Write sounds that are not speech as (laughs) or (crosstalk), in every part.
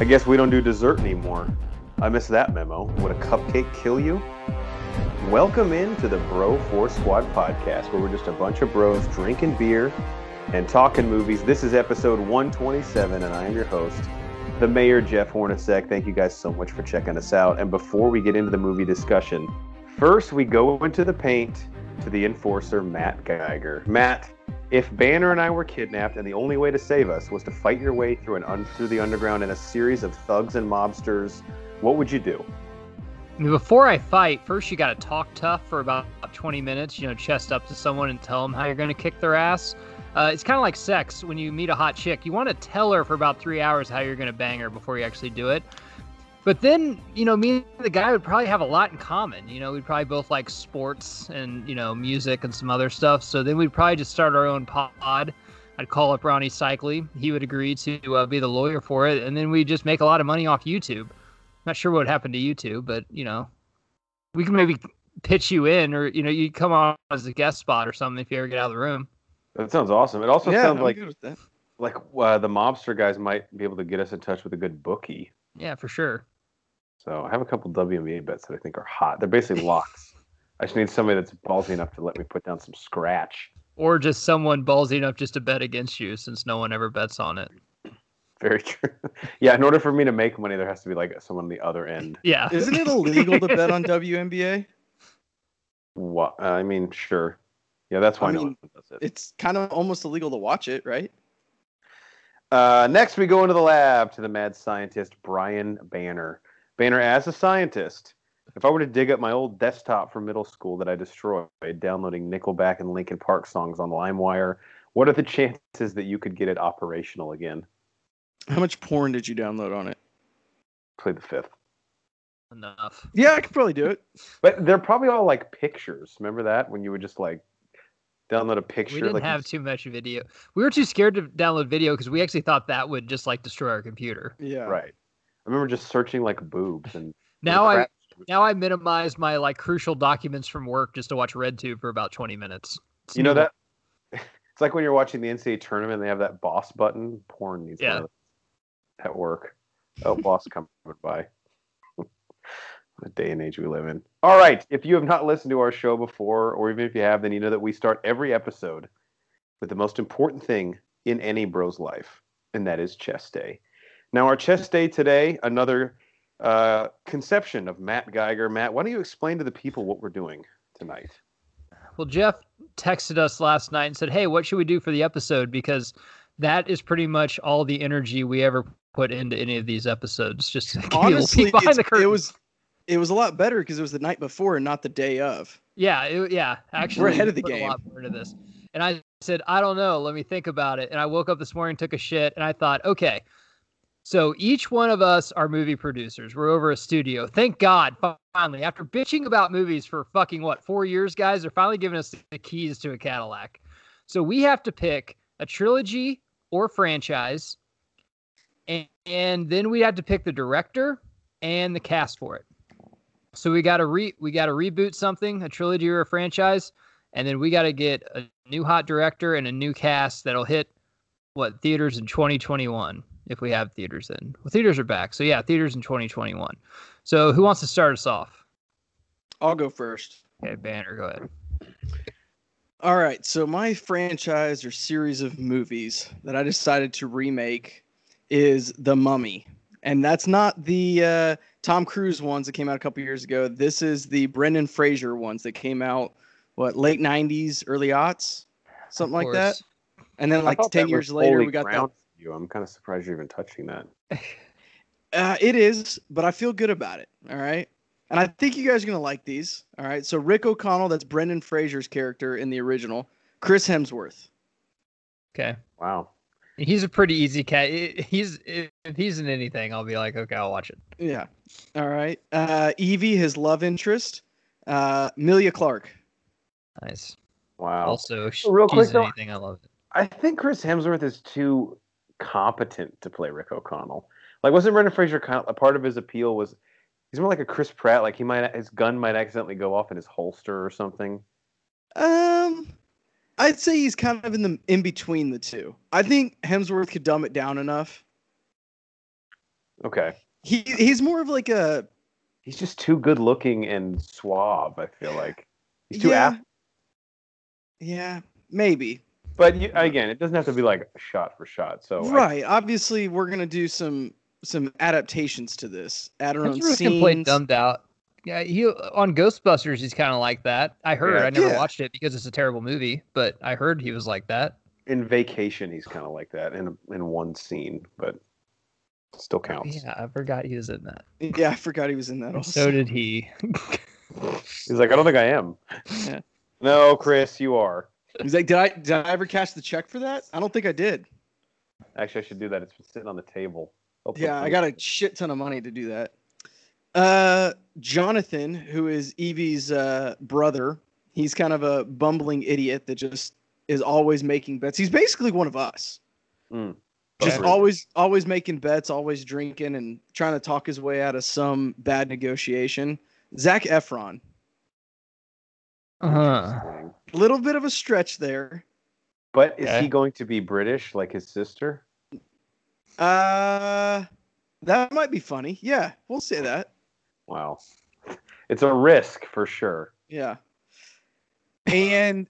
I guess we don't do dessert anymore. I missed that memo. Would a cupcake kill you? Welcome into the Bro Force Squad podcast, where we're just a bunch of bros drinking beer and talking movies. This is episode 127, and I am your host, the Mayor Jeff Hornacek. Thank you guys so much for checking us out. And before we get into the movie discussion, first we go into the paint to the enforcer, Matt Geiger. Matt, if Banner and I were kidnapped and the only way to save us was to fight your way through an un- through the underground in a series of thugs and mobsters, what would you do? Before I fight, first you got to talk tough for about 20 minutes. You know, chest up to someone and tell them how you're going to kick their ass. Uh, it's kind of like sex when you meet a hot chick. You want to tell her for about three hours how you're going to bang her before you actually do it. But then, you know, me and the guy would probably have a lot in common. You know, we'd probably both like sports and, you know, music and some other stuff. So then we'd probably just start our own pod. I'd call up Ronnie Cycli. He would agree to uh, be the lawyer for it. And then we'd just make a lot of money off YouTube. Not sure what happened to YouTube, but, you know, we can maybe pitch you in or, you know, you come on as a guest spot or something if you ever get out of the room. That sounds awesome. It also yeah, sounds I'm like good like uh, the mobster guys might be able to get us in touch with a good bookie. Yeah, for sure. So I have a couple WNBA bets that I think are hot. They're basically locks. (laughs) I just need somebody that's ballsy enough to let me put down some scratch. Or just someone ballsy enough just to bet against you since no one ever bets on it. Very true. (laughs) yeah, in order for me to make money, there has to be like someone on the other end. (laughs) Yeah. Isn't it illegal to bet on WNBA? What? I mean, sure. Yeah, that's why I no mean, one does it. It's kind of almost illegal to watch it, right? Uh, next, we go into the lab to the mad scientist Brian Banner. Banner, as a scientist, if I were to dig up my old desktop from middle school that I destroyed downloading Nickelback and Linkin Park songs on LimeWire, what are the chances that you could get it operational again? How much porn did you download on it? Play the fifth. Enough. Yeah, I could probably do it. But they're probably all like pictures. Remember that when you would just like download a picture? We didn't like have too much video. We were too scared to download video because we actually thought that would just like destroy our computer. Yeah. Right. I remember just searching like boobs and Now I now I minimize my like crucial documents from work just to watch RedTube for about 20 minutes. It's You know that (laughs) it's like when you're watching the NCAA tournament, they have that boss button. Porn needs Yeah. one of those at work. Oh, boss coming by. A day and age we live in. All right. If you have not listened to our show before, or even if you have, then you know that we start every episode with the most important thing in any bro's life, and that is chest day. Now, our chest day today, another uh, conception of Matt Geiger. Matt, why don't you explain to the people what we're doing tonight? Well, Jeff texted us last night and said, "Hey, what should we do for the episode?" Because that is pretty much all the energy we ever put into any of these episodes. Just to give you a little Honestly, behind the curtain. it was it was a lot better because it was the night before and not the day of. Yeah, it, yeah. Actually, we're ahead of the game. A lot more into this, and I said, I don't know. Let me think about it. And I woke up this morning, took a shit, and I thought, okay. So each one of us are movie producers. We're over a studio. Thank God, finally, after bitching about movies for fucking what four years, guys, they're finally giving us the keys to a Cadillac. So we have to pick a trilogy or franchise, and, and then we have to pick the director and the cast for it. So we got to re we got to reboot something, a trilogy or a franchise, and then we got to get a new hot director and a new cast that'll hit what theaters in 2021 if we have theaters then. Well, theaters are back, so yeah, theaters in 2021. So who wants to start us off? I'll go first. Okay, Banner, go ahead. All right, so my franchise or series of movies that I decided to remake is The Mummy. And that's not the uh, Tom Cruise ones that came out a couple years ago. This is the Brendan Fraser ones that came out, what, late 90s, early aughts? Something like that. And then, like, 10 years later, we got ground for You. I'm kind of surprised you're even touching that. that. (laughs) Uh, it is, but I feel good about it. All right. And I think you guys are going to like these. All right. So, Rick O'Connell, that's Brendan Fraser's character in the original, Chris Hemsworth. Okay. Wow. He's a pretty easy cat. He's if he's in anything, I'll be like, okay, I'll watch it. Yeah. All right. Uh, Evie, his love interest. Uh, Emilia Clarke. Nice. Wow. Also, sh- Real she's quick, in though- anything, I love it. I think Chris Hemsworth is too competent to play Rick O'Connell. Like, wasn't Brendan Fraser kind of, a part of his appeal was he's more like a Chris Pratt. Like he might his gun might accidentally go off in his holster or something. Um, I'd say he's kind of in the in between the two. I think Hemsworth could dumb it down enough. Okay. He he's more of like a He's just too good looking and suave. I feel like he's too yeah, apt. yeah, maybe. But you, again, it doesn't have to be like shot for shot. So I- right. Obviously, we're gonna do some some adaptations to this. Add our own Hemsworth can play dumbed out. Yeah, he on Ghostbusters he's kind of like that. I heard. Yeah. I never Yeah. watched it because it's a terrible movie, but I heard he was like that. in Vacation, he's kind of like that in in one scene, but still counts. Yeah, I forgot he was in that. Yeah, I forgot he was in that. Also. so did he. (laughs) He's like, I don't think I am. Yeah. No, Chris, you are. He's like, did I did I ever cash the check for that? I don't think I did. Actually, I should do that. It's been sitting on the table. I'll Yeah, I got a shit ton of money to do that. Uh, Jonathan, who is Evie's uh, brother, he's kind of a bumbling idiot that just is always making bets. He's basically one of us. Mm. Just Okay. always, always making bets, always drinking, and trying to talk his way out of some bad negotiation. Zac Efron, Uh-huh. A little bit of a stretch there. But is Okay. he going to be British like his sister? Uh, that might be funny. Yeah, we'll say that. Wow. It's a risk for sure. Yeah. And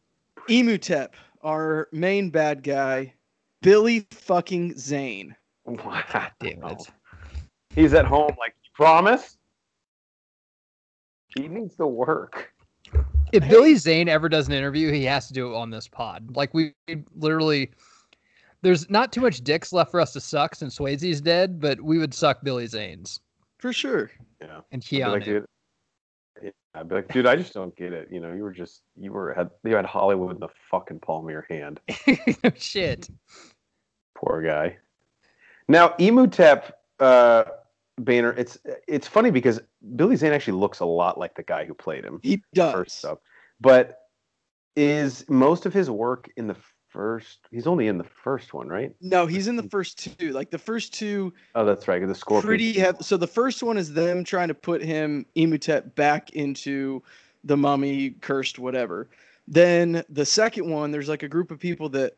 Imhotep, our main bad guy, Billy fucking Zane. (laughs) Wow. Damn it. He's at home like, you promise? He needs to work. If Billy Zane ever does an interview, he has to do it on this pod. Like we we literally, there's not too much dicks left for us to suck since Swayze's dead, but we would suck Billy Zane's For sure. Yeah. and I'd like, dude, yeah, I'd be like, dude, I just don't get it. You know, you were just, you were, had, you had Hollywood in the fucking palm of your hand. (laughs) Shit. Poor guy. Now, Imhotep, uh, Boehner, it's it's funny because Billy Zane actually looks a lot like the guy who played him. He does. First up, but is most of his work in the first? He's only in the first one, right? No, he's in the first two. Like the first two, Oh, that's right. The Scorpion. pretty have. So the first one is them trying to put him Imhotep back into the mummy, cursed, whatever. Then the second one, there's like a group of people that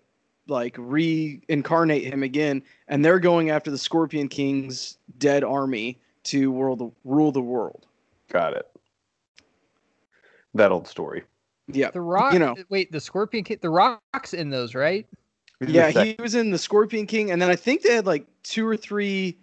like reincarnate him again, and they're going after the Scorpion King's dead army to world rule the world. Got it. That old story. Yeah. The Rock. You know. Wait, the Scorpion King. The Rock's in those, right? Yeah, he was in the Scorpion King, and then I think they had like two or three,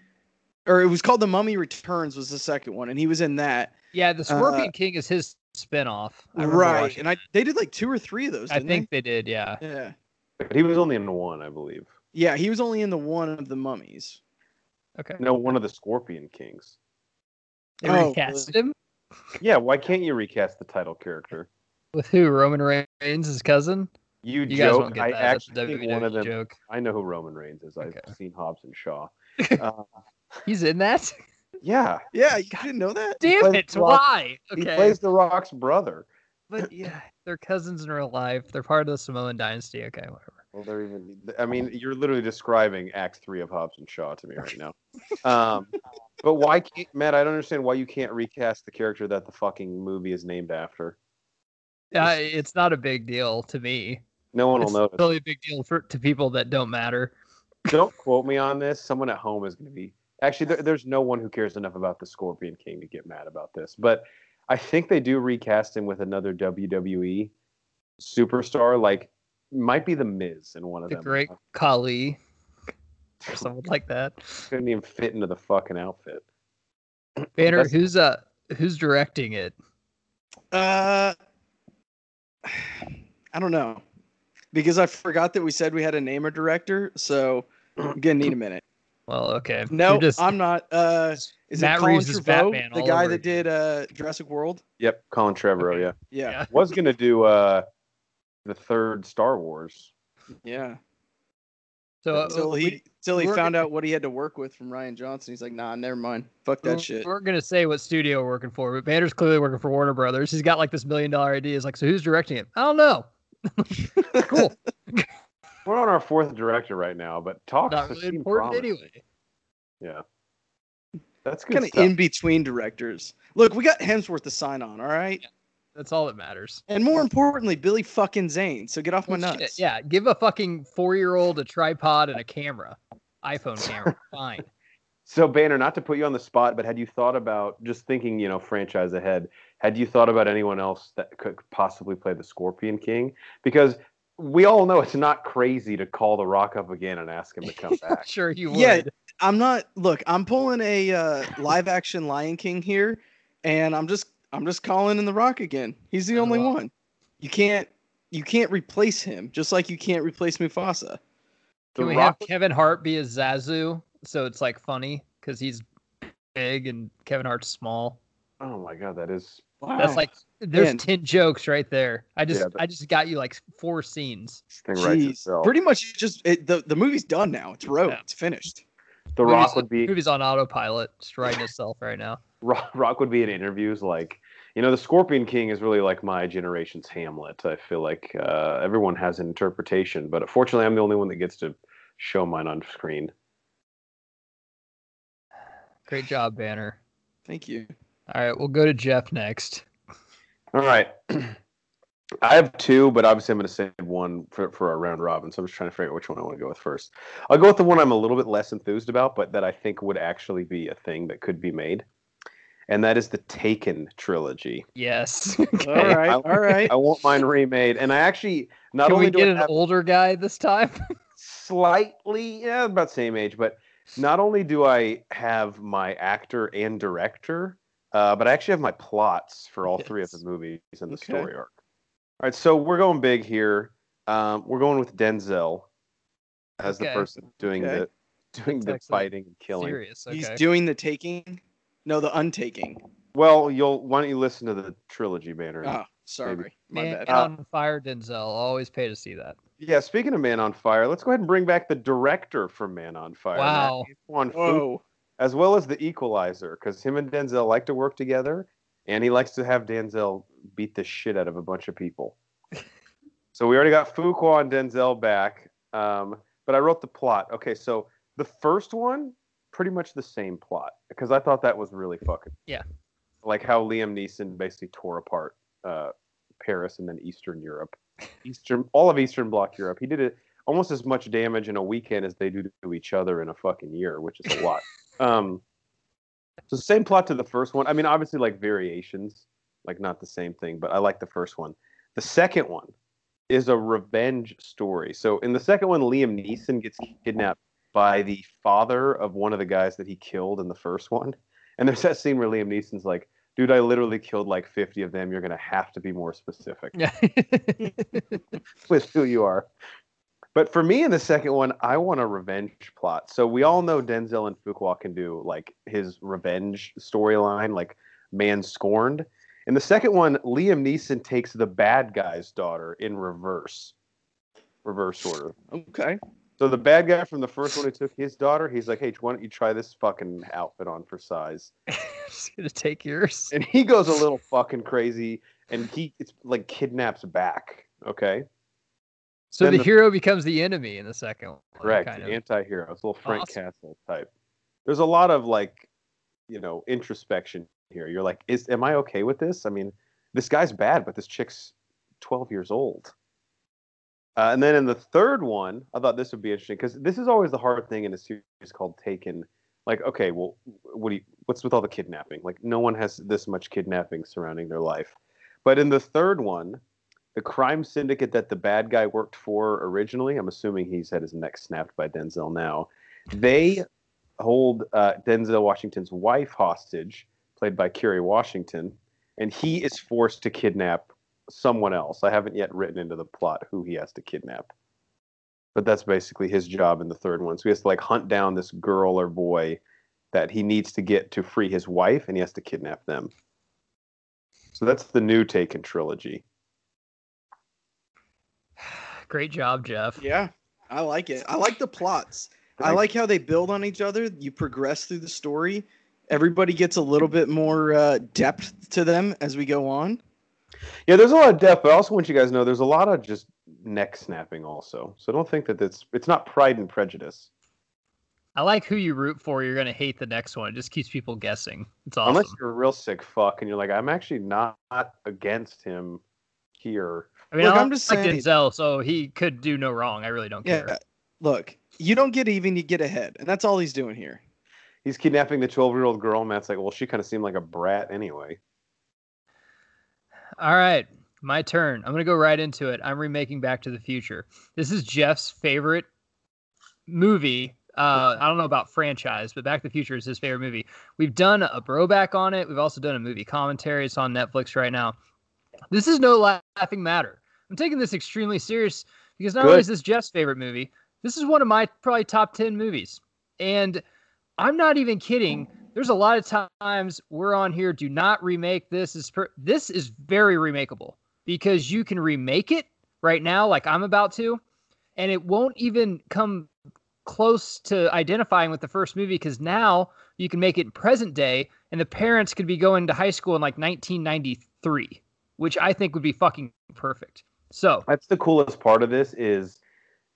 or it was called The Mummy Returns was the second one, and he was in that. Yeah, the Scorpion King is his spinoff. I Uh, right, and I they did like two or three of those. I Didn't think they did. Yeah. Yeah. But he was only in the one, I believe. Yeah, he was only in the one of the mummies. Okay. No, one of the Scorpion Kings. They Oh, recast him Yeah, why can't you recast the title character? With who? Roman Reigns, his cousin. You, You guys joke. won't get I that. That's actually think one of them. joke. I know who Roman Reigns is. I've Okay. seen Hobbs and Shaw. (laughs) Uh, He's in that. yeah, Yeah, you didn't know that? Damn it! The Rock. Why? he Okay. plays The Rock's brother. But (clears throat) yeah, they're cousins in real life. They're part of the Samoan dynasty. Okay, whatever. Well, they're even. I mean, you're literally describing Act Three of Hobbs and Shaw to me right now. Um, (laughs) but why can't Matt? I don't understand why you can't recast the character that the fucking movie is named after. Uh, it's not a big deal to me. No one will It's notice. really a big deal for to people that don't matter. (laughs) don't quote me on this. Someone at home is going to be actually. There, there's no one who cares enough about the Scorpion King to get mad about this, but I think they do recast him with another WWE superstar. Like, might be the Miz in one of The them. great Khali or (laughs) someone like that. couldn't even fit into the fucking outfit. (clears throat) Banner, That's- who's uh who's directing it? Uh, (sighs) I don't know, because I forgot that we said we had to name a director, so (clears throat) I'm gonna need a minute. Well, okay. No, You're just I'm not. Uh, is Matt it Colin Reeves is Trevorrow, Batman the guy over that did uh, Jurassic World? Yep, Colin Trevorrow. Yeah, Yeah, Yeah. was gonna do uh the third Star Wars. yeah. So uh, Until we- he until he found gonna- out what he had to work with from Rian Johnson, he's like, nah, never mind. Fuck we're- that shit. We're gonna say what studio we're working for, but Banner's clearly working for Warner Brothers. He's got like this million dollar idea. He's like, so who's directing it? I don't know. (laughs) cool. (laughs) We're on our fourth director right now, but talk Not really important promising. anyway. Yeah, that's good Kind of in between directors. Look, we got Hemsworth to sign on, all right? That's all that matters. And more importantly, Billy fucking Zane. So get off my Well, shit, nuts. Yeah, give a fucking four year old a tripod and a camera, iPhone camera. (laughs) Fine. So Banner, not to put you on the spot, but had you thought about just thinking, you know, franchise ahead? Had you thought about anyone else that could possibly play the Scorpion King? Because we all know it's not crazy to call The Rock up again and ask him to come (laughs) back. sure you would. Yeah, I'm not. Look, I'm pulling a uh, live action Lion King here, and I'm just I'm just calling in the Rock again. He's the only Wow. one. You can't you can't replace him, just like you can't replace Mufasa. The Can we Rock have Kevin Hart be a Zazu so it's like funny because he's big and Kevin Hart's small? Oh my god, that is That's like there's Man. ten jokes right there. I just Yeah, but- I just got you like four scenes. this thing Jeez. Pretty much just it, the the movie's done now. It's wrote. Yeah. It's finished. the Movie's- Rock would be movie's on autopilot, just writing itself right now. Rock, (laughs) Rock would be in interviews like, you know, the Scorpion King is really like my generation's Hamlet. I feel like uh, everyone has an interpretation, but fortunately, I'm the only one that gets to show mine on screen. Great job, Banner. Thank you. All right, we'll go to Jeff next. All right. (clears throat) I have two, but obviously I'm going to save one for, for our round robin. So I'm just trying to figure out which one I want to go with first. I'll go with the one I'm a little bit less enthused about, but that I think would actually be a thing that could be made. And that is the Taken trilogy. Yes. (laughs) All right. I- All right. I want mine remade. And I actually, not Can only we get I an have older guy this time? (laughs) slightly, yeah, about same age, but not only do I have my actor and director, uh, but I actually have my plots for all three of the movies and the Okay. story arc. All right, so we're going big here. Um, we're going with Denzel as the person doing Okay. the doing the That's actually fighting and killing. Serious. Okay. He's doing the taking. No, the untaking. Well, you'll why don't you listen to the trilogy banner? Oh, sorry. Maybe. My Man bad. Uh, on Fire Denzel. Always pay to see that. Yeah, speaking of Man on Fire, let's go ahead and bring back the director from Man on Fire. Wow. is Juan Fu, Whoa. as well as the Equalizer, because him and Denzel like to work together, and he likes to have Denzel beat the shit out of a bunch of people. (laughs) so we already got Fuqua and Denzel back, um, but I wrote the plot. Okay, so the first one, pretty much the same plot, because I thought that was really fucking. Yeah. Like how Liam Neeson basically tore apart uh, Paris and then Eastern Europe, (laughs) Eastern all of Eastern Bloc Europe. He did it almost as much damage in a weekend as they do to each other in a fucking year, which is a lot. (laughs) Um, so same plot to the first one. I mean, obviously like variations, like not the same thing, but I like the first one. The second one is a revenge story. So in the second one, Liam Neeson gets kidnapped by the father of one of the guys that he killed in the first one. And there's that scene where Liam Neeson's like, dude, I literally killed like 50 of them. You're going to have to be more specific Yeah. (laughs) with who you are. But for me in the second one, I want a revenge plot. So we all know Denzel and Fuqua can do like his revenge storyline, like Man Scorned. In the second one, Liam Neeson takes the bad guy's daughter in reverse, reverse order. Okay. So the bad guy from the first one who took his daughter, he's like, "Hey, why don't you try this fucking outfit on for size?" (laughs) Just gonna take yours. And he goes a little fucking crazy, and he it's like kidnaps back. Okay, So the, the- hero becomes the enemy in the second one. correct. Kind of. Anti-hero, it's a little Frank Awesome. Castle type. There's a lot of like, you know, introspection here. You're like, is am I okay with this? I mean, this guy's bad, but this chick's 12 years old. Uh, and then in the third one, I thought this would be interesting because this is always the hard thing in a series called Taken. Like, okay, well, what do you, what's with all the kidnapping? Like, no one has this much kidnapping surrounding their life. But in the third one, the crime syndicate that the bad guy worked for originally, I'm assuming he's had his neck snapped by Denzel now, they hold uh, Denzel Washington's wife hostage, played by Kerry Washington, and he is forced to kidnap someone else. I haven't yet written into the plot who he has to kidnap. But that's basically his job in the third one. So he has to like hunt down this girl or boy that he needs to get to free his wife, and he has to kidnap them. So that's the new Taken trilogy. (sighs) Great job, Jeff. Yeah. I like it. I like the plots. I like how they build on each other. You progress through the story. Everybody gets a little bit more uh, depth to them as we go on. Yeah, there's a lot of depth, but I also want you guys to know there's a lot of just neck snapping also. So don't think that it's it's not Pride and Prejudice. I like who you root for. You're gonna hate the next one. It just keeps people guessing. It's awesome. Unless you're a real sick fuck and you're like, I'm actually not against him here. I mean, Look, I I'm like just saying- Denzel, so he could do no wrong. I really don't Yeah. care. Look, you don't get even, you get ahead. And that's all he's doing here. he's kidnapping the 12 year old girl. Matt's like, well, she kind of seemed like a brat anyway. All right, my turn. I'm gonna go right into it. I'm remaking Back to the Future. This is Jeff's favorite movie. Uh, I don't know about franchise, but Back to the Future is his favorite movie. We've done a broback on it. We've also done a movie commentary. It's on Netflix right now. This is no laughing matter. I'm taking this extremely serious because not Good. only is this Jeff's favorite movie, this is one of my probably top 10 movies. And I'm not even kidding. There's a lot of times we're on here, do not remake this. Is per- this is very remakeable because you can remake it right now, like I'm about to, and it won't even come close to identifying with the first movie because now you can make it present day, and the parents could be going to high school in like 1993, which I think would be fucking perfect. So That's the coolest part of this is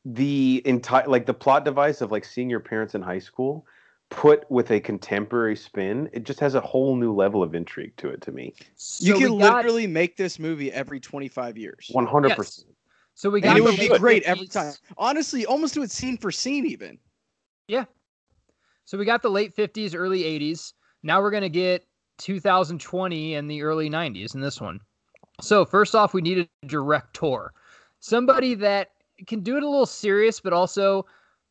the entire like the plot device of like seeing your parents in high school put with a contemporary spin. It just has a whole new level of intrigue to it to me. You so could we got- literally make this movie every 25 years. One hundred percent. So we got And it would be great every time. Honestly, almost do it scene for scene, even. Yeah. So we got the late 50s, early 80s. Now we're going to get 2020 and the early 90s in this one. So first off, we need a director. Somebody that can do it a little serious, but also,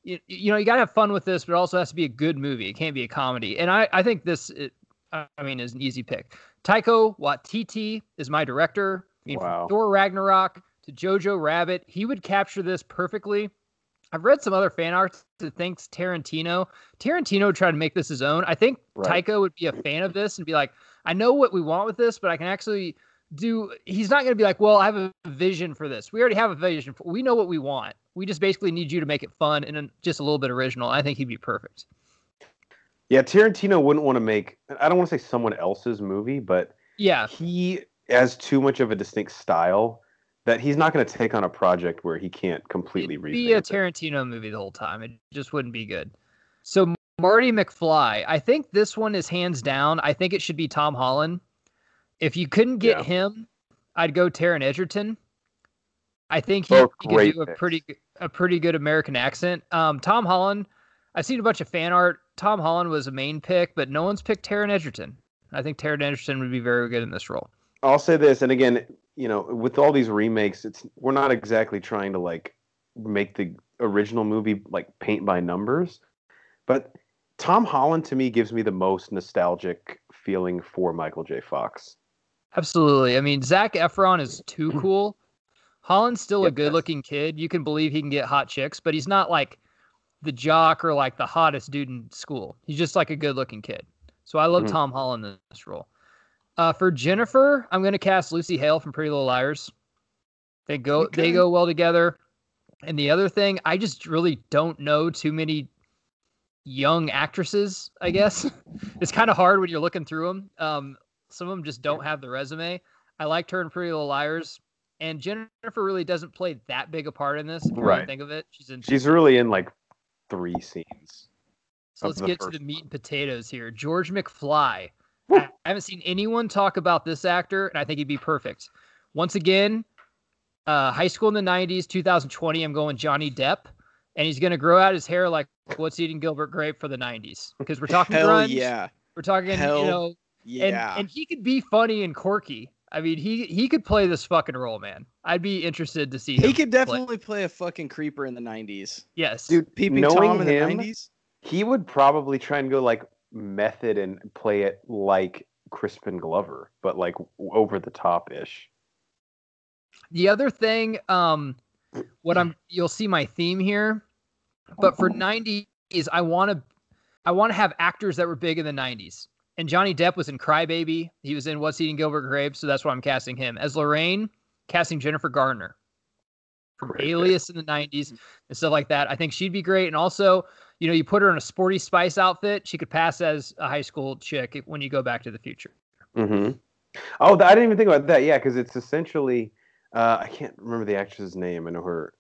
you, you know, you got to have fun with this, but it also has to be a good movie. It can't be a comedy. And I, I think this, it, I mean, is an easy pick. Taika Waititi is my director. I mean, Wow. from Thor Ragnarok to Jojo Rabbit, he would capture this perfectly. I've read some other fan art that thinks Tarantino. Tarantino tried to make this his own. I think Right. Taika would be a fan of this and be like, I know what we want with this, but I can actually do. He's not going to be like, well, I have a vision for this. We already have a vision. For, we know what we want. We just basically need you to make it fun and just a little bit original. I think he'd be perfect. Yeah, Tarantino wouldn't want to make I don't want to say someone else's movie, but Yeah, he has too much of a distinct style that he's not going to take on a project where he can't completely It'd be a revamp it. Tarantino movie the whole time. It just wouldn't be good. So Marty McFly, I think this one is hands down. I think it should be Tom Holland. If you couldn't get Yeah. him, I'd go Taron Egerton. I think he, Both he could do a pretty a pretty good American accent. Um, Tom Holland, I've seen a bunch of fan art. Tom Holland was a main pick, but no one's picked Taron Egerton. I think Taron Egerton would be very good in this role. I'll say this, and again, you know, with all these remakes, it's we're not exactly trying to like make the original movie like paint by numbers, but Tom Holland to me gives me the most nostalgic feeling for Michael J. Fox. Absolutely. I mean, Zac Efron is (clears throat) too cool. Holland's still a good looking kid. You can believe he can get hot chicks, but he's not like the jock or like the hottest dude in school. He's just like a good looking kid. So I love Mhm. Tom Holland in this role. Uh, for Jennifer, I'm going to cast Lucy Hale from Pretty Little Liars. They go they go well together. And the other thing, I just really don't know too many young actresses. I guess (laughs) it's kind of hard when you're looking through them. Um, some of them just don't have the resume. I liked her in Pretty Little Liars, and Jennifer really doesn't play that big a part in this. If you really Right. think of it, she's in. She's really in like three scenes. so let's get to the meat one. and potatoes here. George McFly. Woo. I haven't seen anyone talk about this actor, and I think he'd be perfect. Once again, uh, high school in the '90s, 2020. I'm going Johnny Depp, and he's gonna grow out his hair like what's eating Gilbert Grape for the '90s because we're talking (laughs) Hell grunge. yeah. We're talking, Hell you know, and Yeah. and he could be funny and quirky. I mean, he he could play this fucking role, man. I'd be interested to see him. he could play. definitely play a fucking creeper in the 90s. yes, Dude, Peeping knowing Tom in him, the 90s? he would probably try and go like method and play it like Crispin Glover, but like over the top ish. The other thing, um, what I'm you'll see my theme here, but for '90s, I want to, I want to have actors that were big in the '90s. And Johnny Depp was in Crybaby. He was in What's Eating Gilbert Grape, so that's why I'm casting him as Lorraine. Casting Jennifer Garner from Great. Alias in the '90s and stuff like that. I think she'd be great. And also, you know, you put her in a sporty Spice outfit, she could pass as a high school chick when you go Back to the Future. Mm-hmm. Oh, I didn't even think about that. Yeah, because it's essentially uh, I can't remember the actress's name. I know her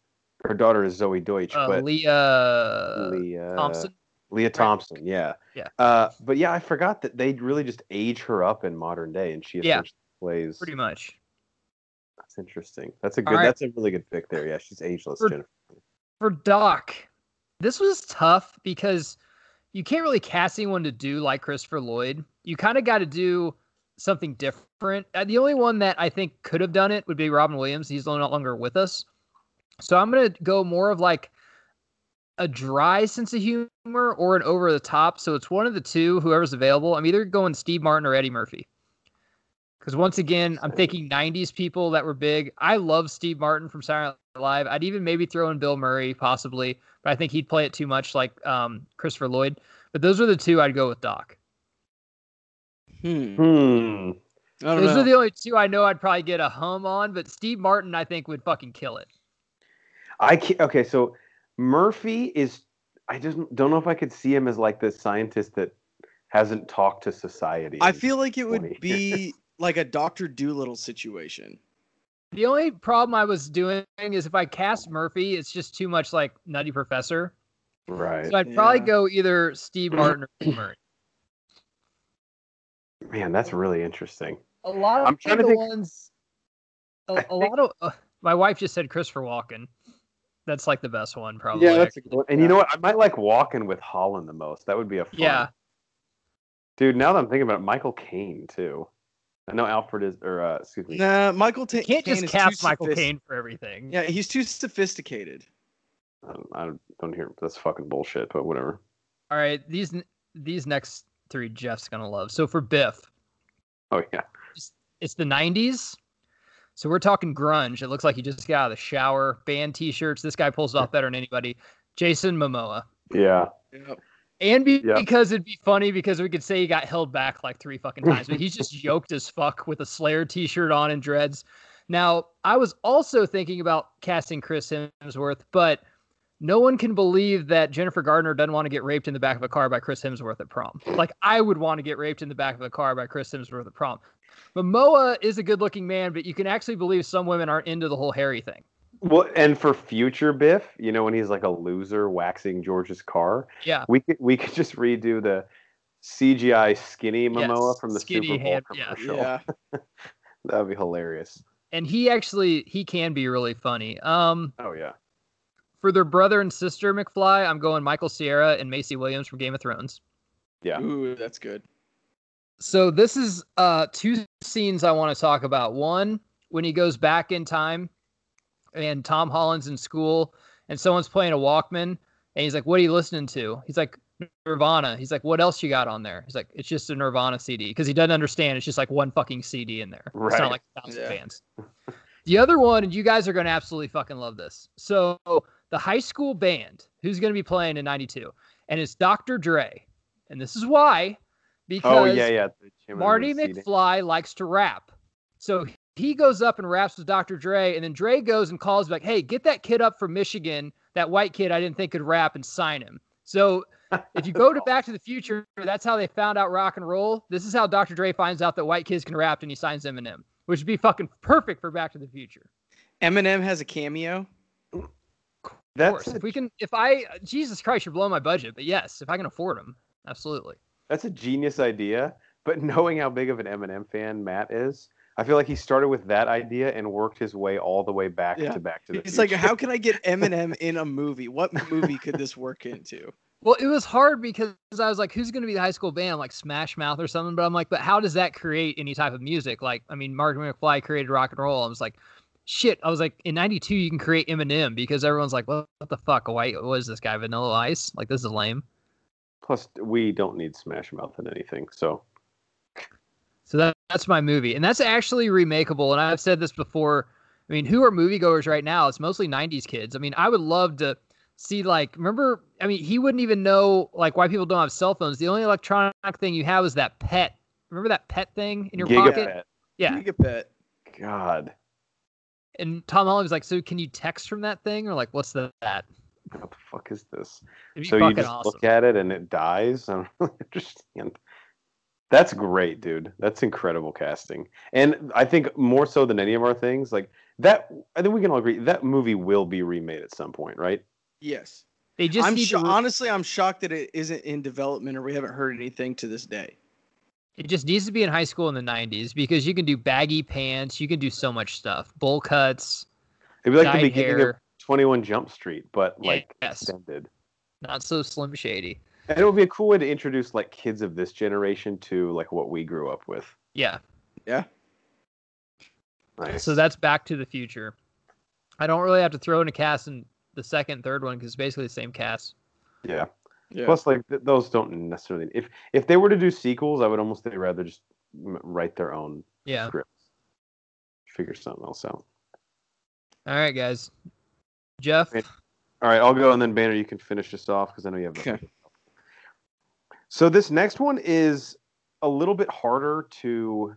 her daughter is Zoey Deutch, Uh, but Lea Lea Thompson. Lea Thompson, yeah, Yeah. Uh, but yeah, I forgot that they really just age her up in modern day, and she Yeah. plays. Pretty much. That's interesting. That's a good. right. That's a really good pick there. Yeah, she's ageless. For- Jennifer. for Doc, this was tough because you can't really cast anyone to do like Christopher Lloyd. You kind of got to do something different. Uh, the only one that I think could have done it would be Robin Williams. He's no longer with us. So I'm going to go more of like a dry sense of humor or an over the top. So it's one of the two, whoever's available. I'm either going Steve Martin or Eddie Murphy. Because once again, I'm thinking 90s people that were big. I love Steve Martin from Saturday Night Live. I'd even maybe throw in Bill Murray, possibly, but I think he'd play it too much like um, Christopher Lloyd. But those are the two I'd go with Doc. Hmm. Hmm. I don't Those know. are the only two I know I'd probably get a hum on, but Steve Martin, I think, would fucking kill it. I can't. Okay, so Murphy is. I just don't know if I could see him as like this scientist that hasn't talked to society. I feel like it would be (laughs) like a Doctor Dolittle situation. The only problem I was doing is if I cast Murphy, it's just too much like Nutty Professor. right. So I'd probably go either Steve Martin or Bill Murray. Man, that's really interesting. A lot of I'm trying to think- ones, a, I a think- lot of. Uh, my wife just said Christopher Walken. That's like the best one, probably. Yeah, that's a good one. And you know what? I might like Walken with Holland the most. That would be a fun. Yeah. Dude, now that I'm thinking about it, Michael Caine too. I know Alfred is, or uh, excuse me. Nah, Michael Ta- You can't Caine just cast Michael sophist- Caine for everything. Yeah, he's too sophisticated. I don't, I don't hear that's fucking bullshit, but whatever. All right, these these next three Jeff's gonna love. So for Biff, Oh yeah, it's the '90s. So we're talking grunge. It looks like he just got out of the shower. Band T-shirts. This guy pulls it off better than anybody. Jason Momoa. yeah. Yep. And be- Yeah. because it'd be funny because we could say he got held back like three fucking times, but he's just (laughs) yoked as fuck with a Slayer t-shirt on and dreads. Now, I was also thinking about casting Chris Hemsworth, but no one can believe that Jennifer Gardner doesn't want to get raped in the back of a car by Chris Hemsworth at prom. Like I would want to get raped in the back of a car by Chris Hemsworth at prom. Momoa is a good-looking man, but you can actually believe some women aren't into the whole hairy thing. Well, and for future Biff, you know when he's like a loser waxing George's car, Yeah. we could we could just redo the CGI skinny Momoa Yes, from the Super Bowl hand- yeah. commercial. Yeah. (laughs) That would be hilarious. And he actually he can be really funny. Um Oh yeah. For their brother and sister McFly, I'm going Michael Cera and Maisie Williams from Game of Thrones. Yeah. Ooh, that's good. So this is uh two scenes I want to talk about. One, when he goes back in time and Tom Holland's in school and someone's playing a Walkman and he's like, What are you listening to? He's like, Nirvana. He's like, What else you got on there? He's like, It's just a Nirvana CD because he doesn't understand. It's just like one fucking CD in there. It's Right. not like a thousand Yeah. bands. The other one, and you guys are going to absolutely fucking love this. So the high school band, who's going to be playing in '92, and it's Dr. Dre, and this is why, because Oh yeah, yeah. the Jim and Marty the CD. McFly likes to rap. So he goes up and raps with Dr. Dre, and then Dre goes and calls like, "Hey, get that kid up from Michigan, that white kid I didn't think could rap, and sign him." So if you go to (laughs) Back to the Future, that's how they found out rock and roll. This is how Dr. Dre finds out that white kids can rap, and he signs Eminem, which would be fucking perfect for Back to the Future. Eminem has a cameo. Of That's course, a, if we can, if I, Jesus Christ, you're blowing my budget, but yes, if I can afford them, absolutely. that's a genius idea. But knowing how big of an Eminem fan Matt is, I feel like he started with that idea and worked his way all the way back Yeah. to Back to the It's like, how can I get (laughs) Eminem in a movie? What movie could this work into? Well, it was hard because I was like, who's going to be the high school band? Like Smash Mouth or something. But I'm like, but how does that create any type of music? Like, I mean, Martin McFly created rock and roll. I was like, shit. I was like, in 92, you can create Eminem because everyone's like, what, what the fuck? Why, what is this guy? Vanilla Ice? Like, this is lame. Plus, we don't need Smash Mouth in anything. So So that, that's my movie. And that's actually remakeable. And I've said this before. I mean, who are moviegoers right now? It's mostly 90s kids. I mean, I would love to see, like, remember, I mean, he wouldn't even know, like, why people don't have cell phones. The only electronic thing you have is that pet. Remember that pet thing in your pocket? Gigapet. Yeah. Gigapet. God, And Tom Holland was like, so can you text from that thing? Or, like, what's the, that? what the fuck is this? It'd So you just awesome. look at it and it dies. (laughs) I don't really understand. That's great, dude. That's incredible casting. And I think more so than any of our things, like that. I think we can all agree that movie will be remade at some point, right? Yes. they just I'm need sho- to re- honestly, I'm shocked that it isn't in development or we haven't heard anything to this day. It just needs to be in high school in the 90s because you can do baggy pants. You can do so much stuff. Bowl cuts, It'd be like the dyed beginning of 21 Jump Street, but like Yes. extended. Not so slim shady. And it would be a cool way to introduce like kids of this generation to like what we grew up with. Yeah. Yeah. Nice. So that's Back to the Future. I don't really have to throw in a cast in the second, third one because it's basically the same cast. yeah. Yeah. Plus, like th- those don't necessarily. If if they were to do sequels, I would almost say rather just write their own Yeah. scripts, figure something else out. All right, guys. Jeff. Right. All right, I'll go and then Banner, you can finish this off because I know you have. Okay. So this next one is a little bit harder to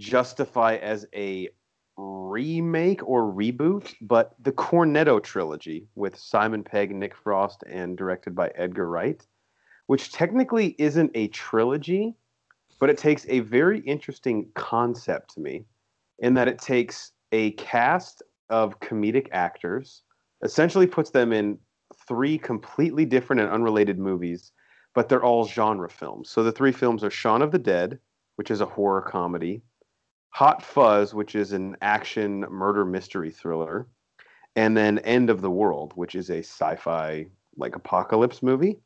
justify as a remake or reboot, but the Cornetto trilogy with Simon Pegg, Nick Frost, and directed by Edgar Wright, which technically isn't a trilogy, but it takes a very interesting concept to me, in that it takes a cast of comedic actors, essentially puts them in three completely different and unrelated movies, but they're all genre films. So the three films are Shaun of the Dead, which is a horror comedy, Hot Fuzz, which is an action murder mystery thriller, and then End of the World, which is a sci-fi like apocalypse movie.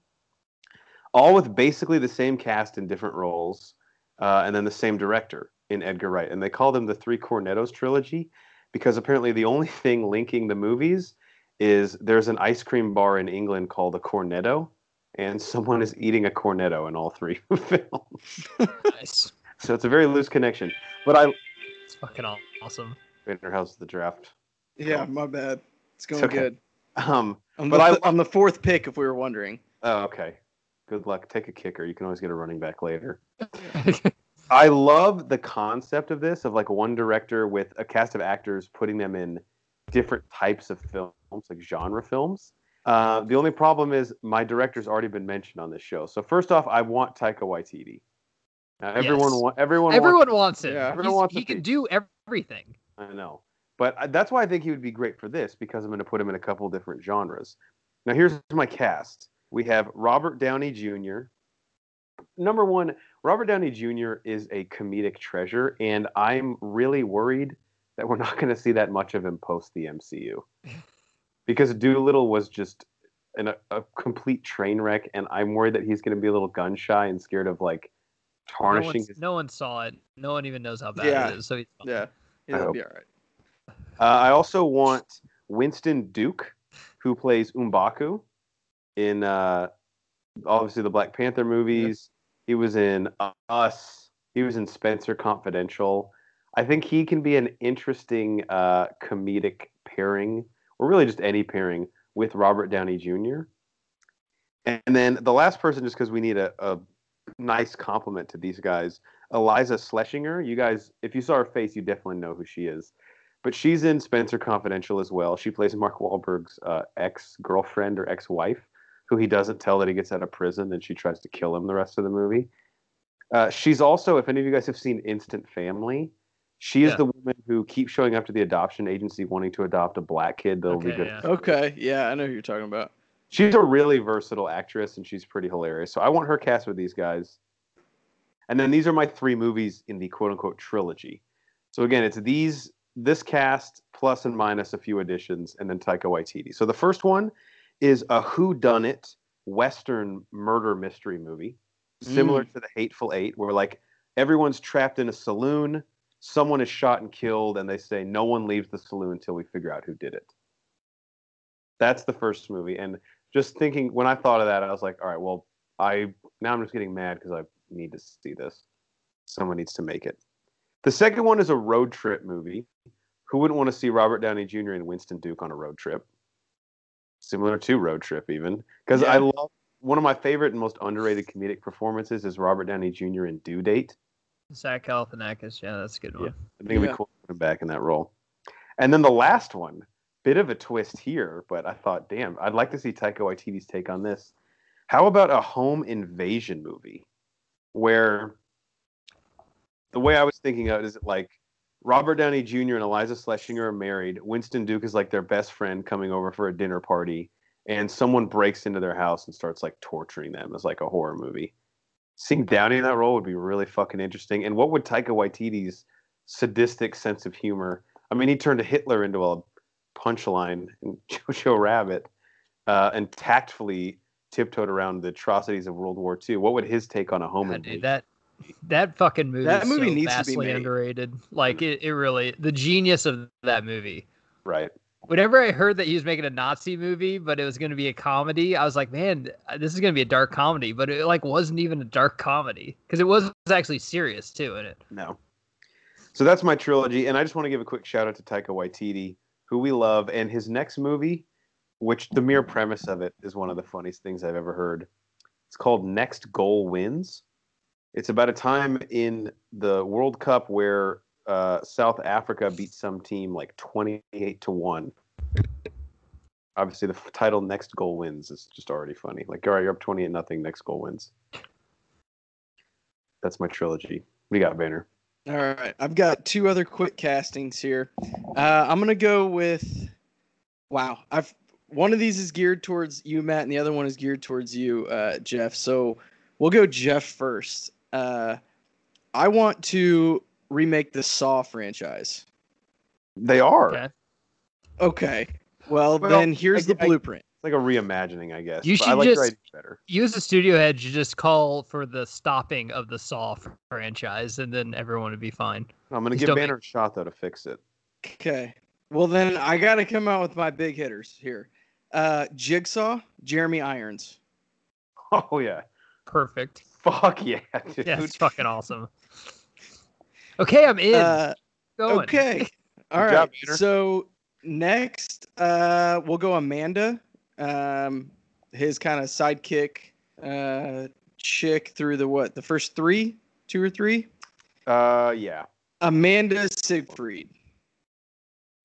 All with basically the same cast in different roles, uh, and then the same director in Edgar Wright. And they call them the Three Cornettos trilogy because apparently the only (laughs) thing linking the movies is there's an ice cream bar in England called a Cornetto, and someone is eating a Cornetto in all three (laughs) films. Nice. So it's a very loose connection. But I, It's fucking aw- awesome. Banner, how's the draft? Yeah, my bad. It's going okay. good. Um, I'm But the, I- I'm the fourth pick, if we were wondering. oh, okay. Good luck. Take a kicker. You can always get a running back later. (laughs) I love the concept of this of like one director with a cast of actors putting them in different types of films, like genre films. Uh, the only problem is my director's already been mentioned on this show. So first off, I want Taika Waititi. Now, everyone, Yes. wa- everyone, Everyone wants it. Yeah, He's- everyone wants it. he can do everything. I know, but I- that's why I think he would be great for this because I'm going to put him in a couple different genres. Now, here's my cast. We have Robert Downey Jr. Number one, Robert Downey Jr. is a comedic treasure, and I'm really worried that we're (laughs) not going to see that much of him post the MCU (laughs) because Dolittle was just an, a, a complete train wreck, and I'm worried that he's going to be a little gun shy and scared of like tarnishing one's- his no one saw it. No one even knows how bad Yeah. it is. So he's fine. Yeah, I it'll be all right. Uh, I also want Winston Duke, who plays M'Baku in uh, obviously the Black Panther movies. He was in Us. He was in Spenser Confidential. I think he can be an interesting uh, comedic pairing, or really just any pairing with Robert Downey Jr. And then the last person, just because we need a, a nice compliment to these guys, Iliza Shlesinger. You guys, if you saw her face, you definitely know who she is but she's in Spenser Confidential as well. She plays Mark Wahlberg's uh, ex girlfriend or ex wife, who he doesn't tell that he gets out of prison, and she tries to kill him the rest of the movie. Uh, she's also, if any of you guys have seen Instant Family, she is Yeah. the woman who keeps showing up to the adoption agency wanting to adopt a black kid that'll be good. yeah. Okay, yeah, I know who you're talking about. She's a really versatile actress, and she's pretty hilarious. So I want her cast with these guys. And then these are my three movies in the quote unquote trilogy. So again, it's these this cast plus and minus a few additions, and then Taika Waititi. So the first one is a Who Done It Western murder mystery movie, similar mm. to the Hateful Eight, where like everyone's trapped in a saloon, someone is shot and killed, and they say no one leaves the saloon until we figure out who did it. That's the first movie, and just thinking when I thought of that, I was like, all right, well, I now I'm just getting mad because I need to see this. Someone needs to make it. The second one is a road trip movie. Who wouldn't want to see Robert Downey Jr. and Winston Duke on a road trip? Similar to Road Trip, even because I love one of my favorite and most underrated comedic performances is Robert Downey Jr. in Due Date. Zach Galifianakis. Yeah, that's a good one. I think it'd Yeah. be cool to put him back in that role. And then the last one, bit of a twist here, but I thought, damn, I'd like to see Taika Waititi's take on this. How about a home invasion movie where the way I was thinking of it is like Robert Downey Jr. and Iliza Shlesinger are married. Winston Duke is like their best friend coming over for a dinner party, and someone breaks into their house and starts like torturing them as like a horror movie. Seeing Downey in that role would be really fucking interesting. And what would Taika Waititi's sadistic sense of humor? I mean, he turned a Hitler into a punchline in (laughs) Jojo Rabbit, uh, and tactfully tiptoed around the atrocities of World War II. What would his take on a home God, dude, that that fucking movie That movie so needs to be vastly made. underrated. Like it, it really the genius of that movie. right. Whenever I heard that he was making a Nazi movie, but it was going to be a comedy, I was like, man, this is going to be a dark comedy. But it like wasn't even a dark comedy because it was actually serious too in it. No. So that's my trilogy, and I just want to give a quick shout out to Taika Waititi, who we love, and his next movie, which the mere premise of it is one of the funniest things I've ever heard. It's called Next Goal Wins. It's about a time in the World Cup where uh, South Africa beat some team like twenty-eight to one. Obviously, the f- title "Next Goal Wins" is just already funny. Like, all right, you're up twenty-eight nothing. Next goal wins. That's my trilogy. You got, Banner? All right, I've got two other quick castings here. Uh, I'm gonna go with. Wow, I've one of these is geared towards you, Matt, and the other one is geared towards you, uh, Jeff. So we'll go Jeff first. Uh, I want to remake the Saw franchise. They are. Okay. Okay, well, Well, then here's I- the I- blueprint. It's like a reimagining, I guess. You but I should like just- idea better. You as a studio head should just call for the stopping of the Saw franchise, and then everyone would be fine. I'm gonna Just give don't Banner a shot though to fix it. Okay. Well, then I got to come out with my big hitters here. Uh, Jigsaw, Jeremy Irons. (laughs) Oh yeah. Perfect. Fuck yeah, (laughs) dude. Yeah, it's fucking awesome. Okay, I'm in. Uh, Going. okay. (laughs) All Good right. job, so next, uh, we'll go Amanda. Um, his kind of sidekick, uh, chick through the what? The first three, two or three. Uh yeah. Amanda Seyfried.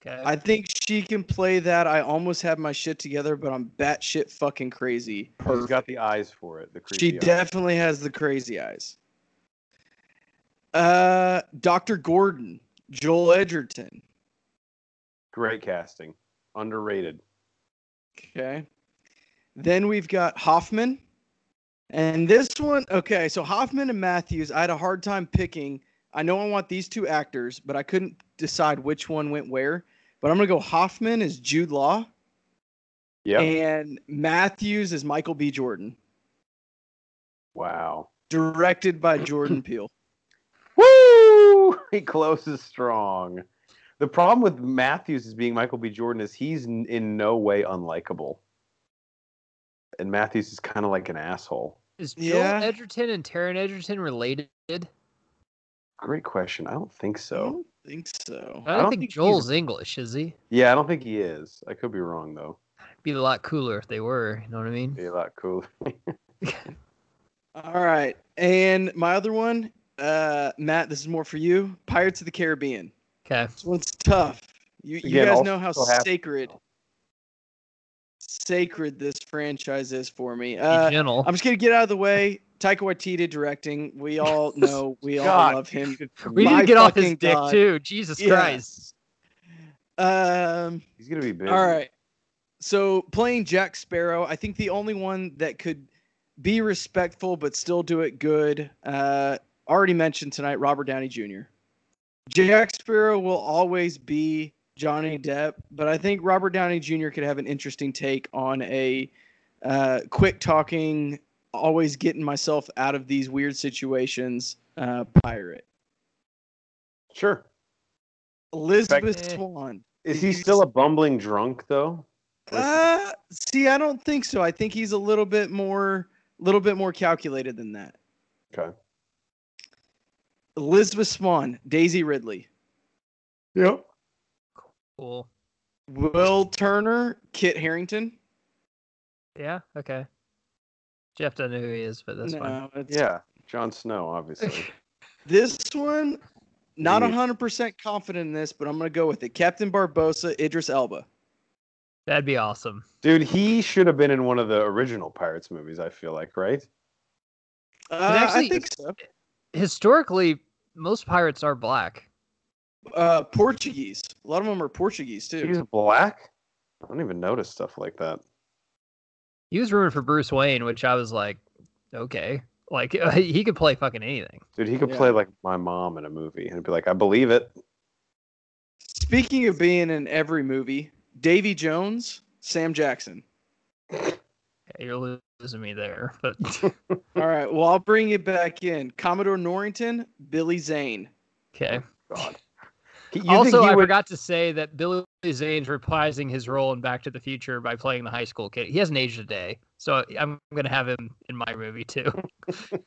Okay. I think she can play that. I almost have my shit together, but I'm batshit fucking crazy. She's got the eyes for it. The She eyes. definitely has the crazy eyes. Uh, Dr. Gordon, Joel Edgerton. Great casting. Underrated. Okay. Then we've got Hoffman. And this one, okay, so Hoffman and Matthews, I had a hard time picking. I know I want these two actors, but I couldn't decide which one went where. But I'm going to go Hoffman as Jude Law Yeah. and Matthews is Michael B. Jordan, wow. directed by Jordan (clears throat) Peele. Woo! (laughs) He closes strong. The problem with Matthews as being Michael B. Jordan is he's n- in no way unlikable. And Matthews is kind of like an asshole. Is Joel Yeah. Edgerton and Taron Edgerton related? Great question. I don't think I so. don't think so. I I don't, don't think, think he's- Joel's English, is he? Yeah, I don't think he is. I could be wrong though. Be a lot cooler if they were. You know what I mean? Be a lot cooler. (laughs) All right. And my other one, uh, Matt, this is more for you. Pirates of the Caribbean. Okay. This one's tough. You, you Again, guys know how sacred sacred this franchise is for me. Uh, gentle. I'm just gonna get out of the way. Taika Waititi directing. We all (laughs) know. We all love him. we need to get off his fucking dick God. too. Jesus Christ. Um. He's gonna be big. All right. So playing Jack Sparrow, I think the only one that could be respectful but still do it good. Uh, already mentioned tonight, Robert Downey Jr. Jack Sparrow will always be Johnny Depp, but I think Robert Downey Jr. could have an interesting take on a uh, quick talking, always getting myself out of these weird situations uh, pirate. Sure. Elizabeth. Swan. Is he still a bumbling drunk though? Uh, see, I don't think so. I think he's a little bit more, a little bit more calculated than that. Okay. Elizabeth Swan, Daisy Ridley, Yep. Cool. Will Turner, Kit Harington. Yeah. Okay. Jeff doesn't know who he is, but that's fine. no, it's, Yeah. Jon Snow, obviously. (laughs) This one, not Neat. hundred percent confident in this, but I'm gonna go with it. Captain Barbossa, Idris Elba. That'd be awesome. Dude, he should have been in one of the original Pirates movies, I feel like, right? Uh, actually- I think so. Historically, most pirates are black. Uh, Portuguese. A lot of them are Portuguese too. He's black? I don't even notice stuff like that. He was rumored for Bruce Wayne, which I was like, okay, like (laughs) he could play fucking anything. Dude, he could Yeah. play like my mom in a movie and be like, I believe it. Speaking of being in every movie, Davy Jones, Sam Jackson. Okay, you're losing me there. But (laughs) All right. Well, I'll bring you back in. Commodore Norrington, Billy Zane. okay. Oh, God. You Also, he I would- forgot to say that Billy Zane's reprising his role in Back to the Future by playing the high school kid. He hasn't aged a day, so I'm gonna have him in my movie too. (laughs)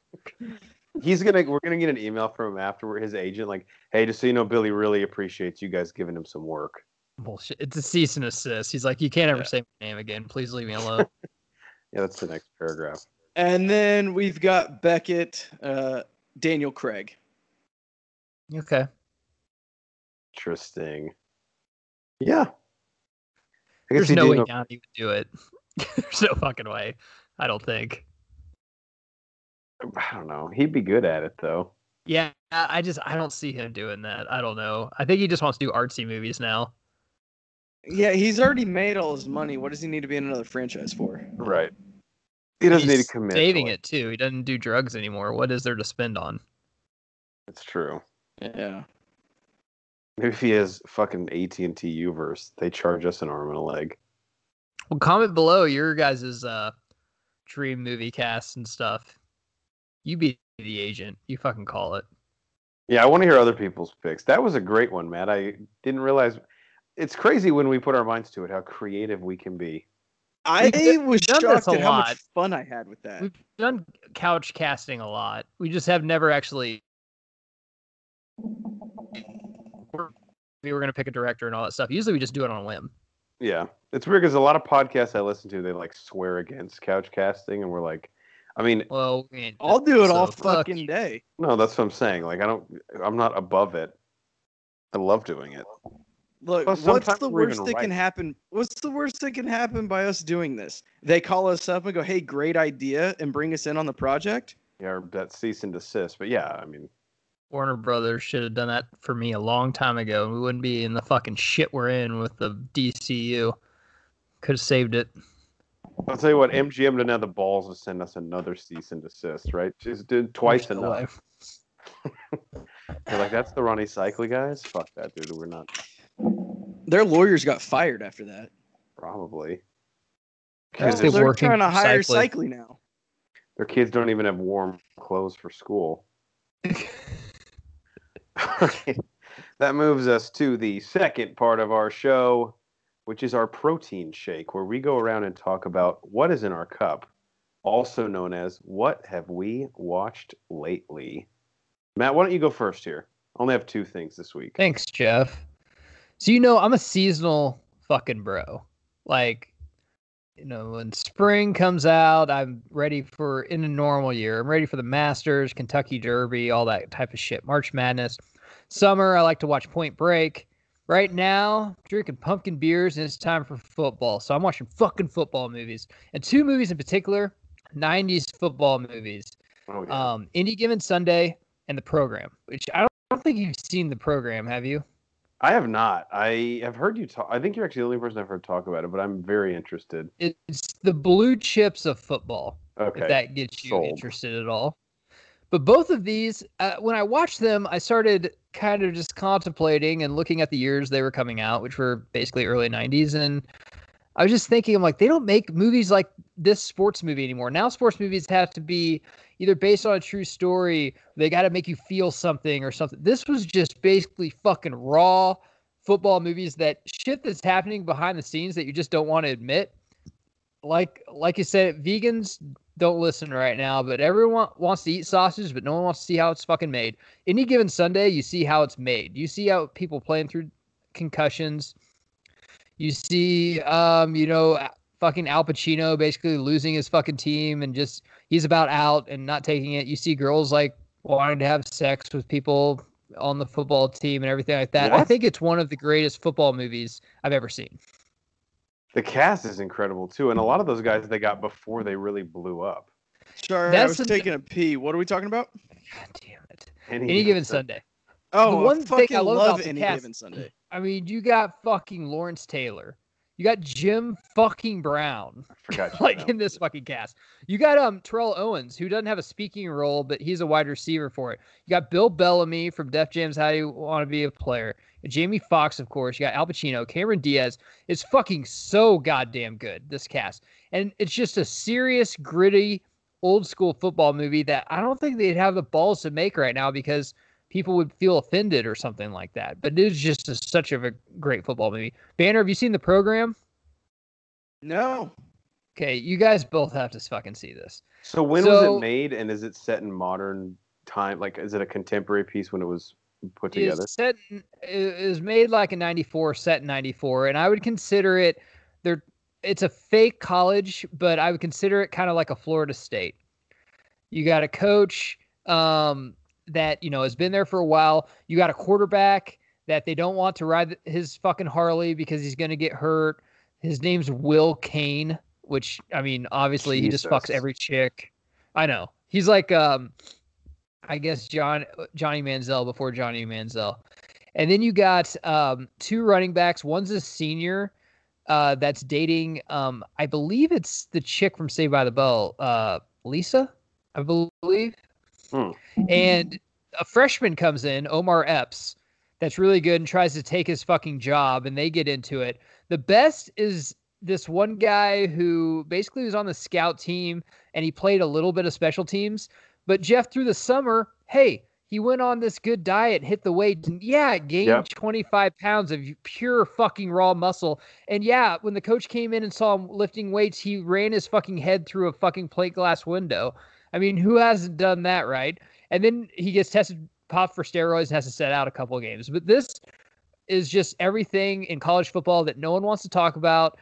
He's gonna. We're gonna get an email from him afterward. His agent, like, hey, just so you know, Billy really appreciates you guys giving him some work. Bullshit. It's a cease and assist. He's like, you can't ever Yeah. say my name again. Please leave me alone. (laughs) Yeah, that's the next paragraph. And then we've got Beckett, uh, Daniel Craig. okay. Interesting. Yeah. I guess There's no did way know- Downey would do it. (laughs) There's no fucking way. I don't think. I don't know. He'd be good at it though. Yeah, I just I don't see him doing that. I don't know. I think he just wants to do artsy movies now. Yeah, he's already made all his money. What does he need to be in another franchise for? Right. He doesn't need He's to commit. to Saving it too. He doesn't do drugs anymore. What is there to spend on? It's true. Yeah. Maybe if he has fucking AT and T U-verse, they charge us an arm and a leg. Well, comment below your guys' uh dream movie cast and stuff. You be the agent. You fucking call it. Yeah, I want to hear other people's picks. That was a great one, Matt. I didn't realize. It's crazy when we put our minds to it how creative we can be. I We've was done this shocked at how lot. much fun I had with that. We've done couch casting a lot. We just have never actually. We were gonna pick a director and all that stuff. Usually we just do it on a whim. Yeah, it's weird because a lot of podcasts I listen to, they like swear against couch casting, and we're like, I mean, Well, I mean, I'll do it all so fuck fucking you. day. no, that's what I'm saying. Like, I don't, I'm not above it. I love doing it. Look, Plus, what's the worst even that can happen? What's the worst that can happen by us doing this? They call us up and go, "Hey, great idea," and bring us in on the project. Yeah, or that cease and desist. But yeah, I mean, Warner Brothers should have done that for me a long time ago, and we wouldn't be in the fucking shit we're in with the DCU. Could have saved it. I'll tell you what, MGM didn't have the balls to send us another cease and desist, right? Just did twice There's no way. enough. They're (laughs) like, that's the Ronnie Cycli guys. Fuck that, dude. We're not Their lawyers got fired after that. probably. Because Kids they is- they're trying to hire Cycli. Cycli now. their kids don't even have warm clothes for school. (laughs) Okay. That moves us to the second part of our show, which is our protein shake, where we go around and talk about what is in our cup, also known as what have we watched lately. Matt, why don't you go first here? I only have two things this week. Thanks, Jeff. So you know I'm a seasonal fucking bro. Like, you know, when spring comes out, I'm ready for in a normal year. I'm ready for the Masters, Kentucky Derby, all that type of shit. March Madness. Summer, I like to watch Point Break. Right now, drinking pumpkin beers, and it's time for football. So I'm watching fucking football movies, and two movies in particular, '90s football movies. Oh, yeah. Um, Any Given Sunday and the program, which I don't, I don't think you've seen the program, have you? I have not. I have heard you talk. I think you're actually the only person I've heard talk about it, but I'm very interested. It's the blue chips of football, Okay. if that gets you sold. interested at all. But both of these, uh, when I watched them, I started kind of just contemplating and looking at the years they were coming out, which were basically early 90s. And I was just thinking, I'm like, they don't make movies like this sports movie anymore. Now, sports movies have to be either based on a true story, they got to make you feel something or something. This was just basically fucking raw football movies that shit that's happening behind the scenes that you just don't want to admit. Like, like you said, vegans don't listen right now, but everyone wants to eat sausage, but no one wants to see how it's fucking made. Any given Sunday, you see how it's made. You see how people playing through concussions. You see, um, you know, fucking Al Pacino basically losing his fucking team and just he's about out and not taking it. You see girls like wanting to have sex with people on the football team and everything like that. I think it's one of the greatest football movies I've ever seen. The cast is incredible too, and a lot of those guys they got before they really blew up. Sorry, I That's was the- taking a pee. What are we talking about? God damn it. Any, Any given Sunday. Oh, one I thing I love love about the any cast- given Sunday. I mean, you got fucking Lawrence Taylor. You got Jim fucking Brown, I forgot. (laughs) you like know. in this fucking cast. You got um Terrell Owens, who doesn't have a speaking role, but he's a wide receiver for it. You got Bill Bellamy from Def Jam's How You Want to Be a Player. Jamie Foxx, of course. You got Al Pacino, Cameron Diaz. It's fucking so goddamn good. This cast, and it's just a serious, gritty, old school football movie that I don't think they'd have the balls to make right now because people would feel offended or something like that. But it is just a, such of a great football movie. Banner, have you seen the program? No. Okay, you guys both have to fucking see this. So when was it made, and is it set in modern time? Like, is it a contemporary piece when it was put together? It's set in, it was made like in 94 set in 94 and i would consider it there it's a fake college but i would consider it kind of like a florida state you got a coach um, that you know has been there for a while you got a quarterback that they don't want to ride his fucking harley because he's going to get hurt his name's will kane which i mean obviously he just fucks every chick i know he's like um I guess John Johnny Manziel before Johnny Manziel. And then you got um, two running backs. One's a senior uh, that's dating, um, I believe it's the chick from Saved by the Bell, uh, Lisa, I believe. Hmm. And a freshman comes in, Omar Epps, that's really good and tries to take his fucking job, and they get into it. The best is this one guy who basically was on the scout team and he played a little bit of special teams. But Jeff, through the summer, hey, he went on this good diet, hit the weight, and yeah, gained Yep. 25 pounds of pure fucking raw muscle. And yeah, when the coach came in and saw him lifting weights, he ran his fucking head through a fucking plate glass window. I mean, who hasn't done that, right? And then he gets tested pop for steroids and has to set out a couple of games. But this is just everything in college football that no one wants to talk about.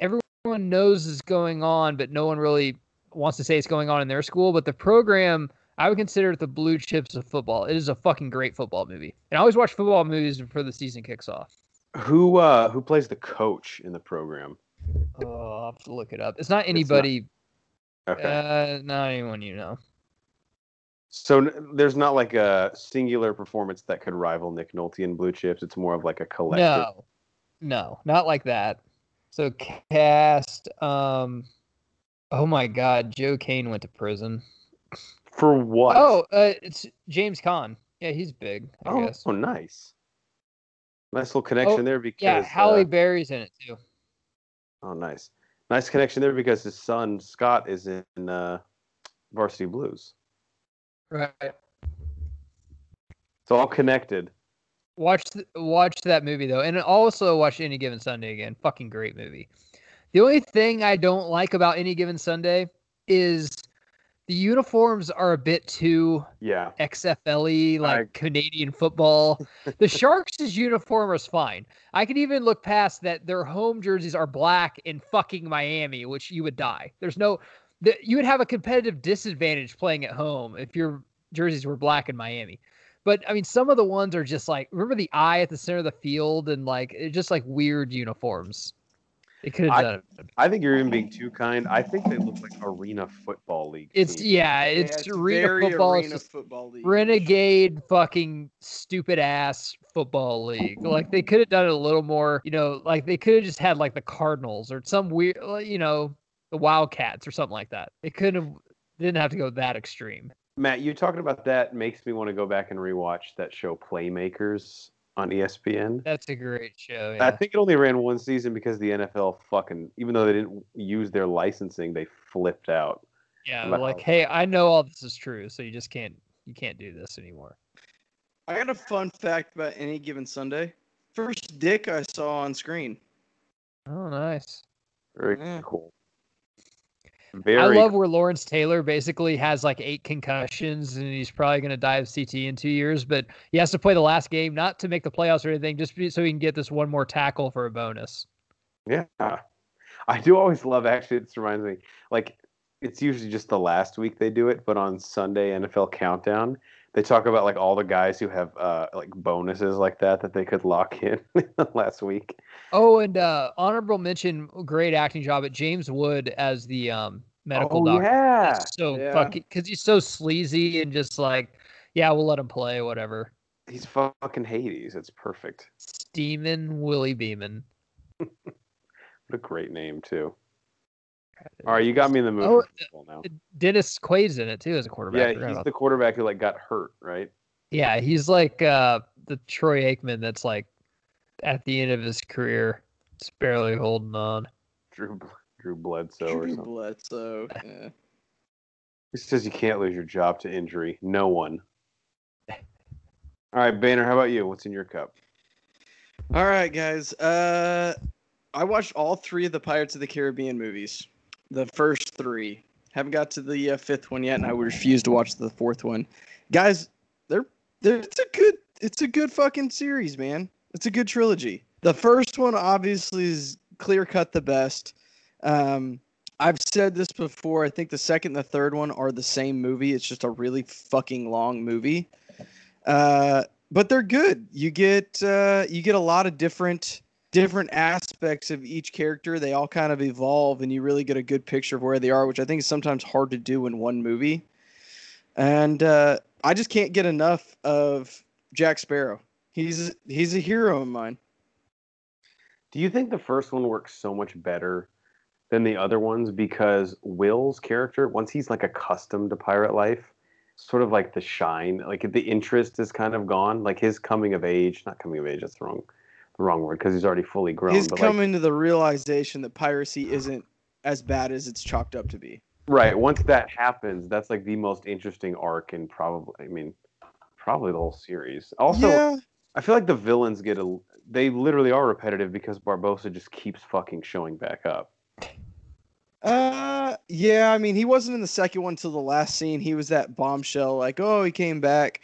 Everyone knows is going on, but no one really wants to say it's going on in their school. But the program, I would consider it the blue chips of football. It is a fucking great football movie. And I always watch football movies before the season kicks off. Who uh who plays the coach in the program? Oh, I'll have to look it up. It's not anybody, Okay. uh, not anyone you know. so n- there's not like a singular performance that could rival Nick Nolte in Blue Chips. It's more of like a collective. No, no, not like that. So cast. Um, oh my God, Joe Kane went to prison. For what? Oh, uh, it's James Caan. Yeah, he's big. I oh, guess. oh, nice. Nice little connection Oh, there because Yeah, Halle uh, Berry's in it too. oh, nice, nice connection there because his son Scott is in uh, Varsity Blues. Right. It's all connected. Watch th- watch that movie though, and also watch Any Given Sunday again. Fucking great movie. The only thing I don't like about Any Given Sunday is the uniforms are a bit too Yeah. XFLE, like I- Canadian football. (laughs) the Sharks' uniform is fine. I can even look past that their home jerseys are black in fucking Miami, which you would die. There's no, the, you would have a competitive disadvantage playing at home if your jerseys were black in Miami. But I mean, some of the ones are just like, remember the eye at the center of the field and like, it's just like weird uniforms. They could have I- done it. I think you're even being too kind. I think they look like Arena Football League. It's, teams. yeah, Yeah, it's, arena very football. it's arena just- football league. renegade fucking stupid ass football league. Like they could have done it a little more, you know, like they could have just had like the Cardinals or some weird, like, you know, the Wildcats or something like that. They couldn't have, didn't have to go that extreme. Matt, you talking about that makes me want to go back and rewatch that show Playmakers on ESPN. That's a great show. I think it only ran one season because the NFL fucking, even though they didn't use their licensing, they flipped out. Yeah. Wow. Like, hey, I know all this is true, so you just can't, you can't do this anymore. I got a fun fact about any given Sunday. First dick I saw on screen. Oh, nice. Very Yeah. cool. Very. I love where Lawrence Taylor basically has like eight concussions and he's probably going to die of CT in two years, but he has to play the last game, not to make the playoffs or anything, just so he can get this one more tackle for a bonus. Yeah. I do always love actually this reminds me like it's usually just the last week they do it, but on Sunday NFL countdown, they talk about like all the guys who have uh like bonuses like that that they could lock in (laughs) last week. Oh, and uh, honorable mention, great acting job at James Wood as the um, medical oh, doctor. Yeah. That's so Yeah. fucking because he's so sleazy and just like, yeah, we'll let him play, whatever. He's fucking Hades. It's perfect. Steamin' Willie Beamen. (laughs) What a great name too. All right, you got me in the mood Oh, now. Dennis Quaid's in it too as a quarterback. Yeah, he's the quarterback who like got hurt, right? Yeah, he's like uh, the Troy Aikman that's like at the end of his career, just barely holding on. Drew Drew Bledsoe or Drew something. Bledsoe. Yeah. He says you can't lose your job to injury. No one. All right, Banner, how about you? What's in your cup? All right, guys. Uh, I watched all three of the Pirates of the Caribbean movies. The first three. Haven't got to the uh, fifth one yet, and I would refuse to watch the fourth one. Guys, they're, they're it's a good it's a good fucking series, man. It's a good trilogy. The first one obviously is clear cut the best. Um, I've said this before. I think the second and the third one are the same movie. It's just a really fucking long movie. Uh, but they're good. You get uh, you get a lot of different different aspects of each character. They all kind of evolve, and you really get a good picture of where they are, which I think is sometimes hard to do in one movie. And uh, I just can't get enough of Jack Sparrow. He's he's a hero of mine. Do you think the first one works so much better than the other ones because Will's character, once he's like accustomed to pirate life, sort of like the shine, like the interest is kind of gone. Like his coming of age, not coming of age, that's wrong, the wrong word because he's already fully grown. He's but like, coming to the realization that piracy isn't as bad as it's chalked up to be. right. Once that happens, that's like the most interesting arc in probably, I mean, probably the whole series. Also, yeah, I feel like the villains get a, they literally are repetitive because Barbossa just keeps fucking showing back up. Uh, yeah. I mean, he wasn't in the second one till the last scene. He was that bombshell, like, oh, he came back.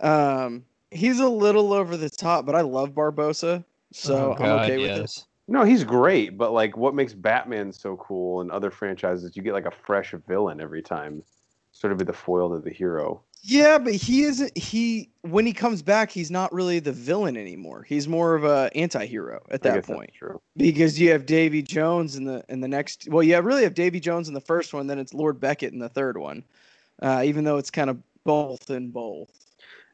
Um, he's a little over the top, but I love Barbossa, so Oh, I'm God, okay with this. No, he's great, but like what makes Batman so cool and other franchises, you get like a fresh villain every time, sort of be the foil to the hero. Yeah, but he isn't. He when he comes back, he's not really the villain anymore. He's more of a anti-hero at I that guess that's point true. because you have Davy Jones in the in the next. Well, you have really have Davy Jones in the first one, then it's Lord Beckett in the third one. Uh, even though it's kind of both in both.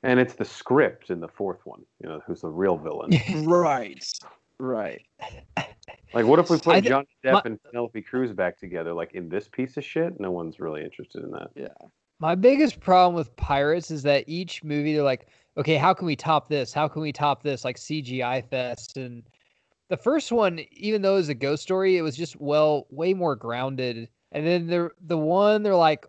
And it's the script in the fourth one, you know, who's the real villain. (laughs) right. Right. like, what if we put thi- Johnny Depp my- and Penelope Cruz back together, like in this piece of shit? No one's really interested in that. Yeah. My biggest problem with Pirates is that each movie they're like, okay, how can we top this? How can we top this? Like CGI fest. And the first one, even though it was a ghost story, it was just well, way more grounded. And then the the one they're like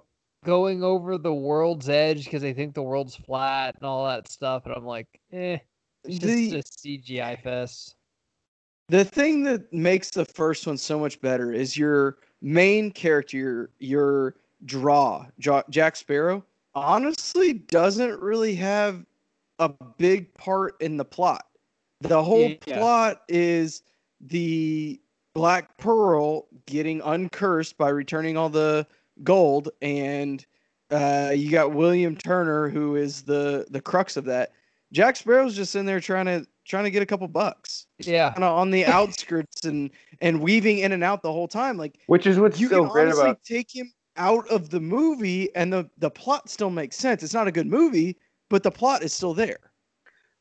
going over the world's edge because they think the world's flat and all that stuff. And I'm like, eh, it's just The- a CGI fest. The thing that makes the first one so much better is your main character, your, your draw, Jack Sparrow, honestly doesn't really have a big part in the plot. The whole Yeah. plot is the Black Pearl getting uncursed by returning all the gold, and uh, you got William Turner, who is the the crux of that. Jack Sparrow's just in there trying to trying to get a couple bucks Yeah. kind of on the outskirts and and weaving in and out the whole time. Like Which is what's you so can great honestly about. take him out of the movie, and the the plot still makes sense. It's not a good movie, but the plot is still there.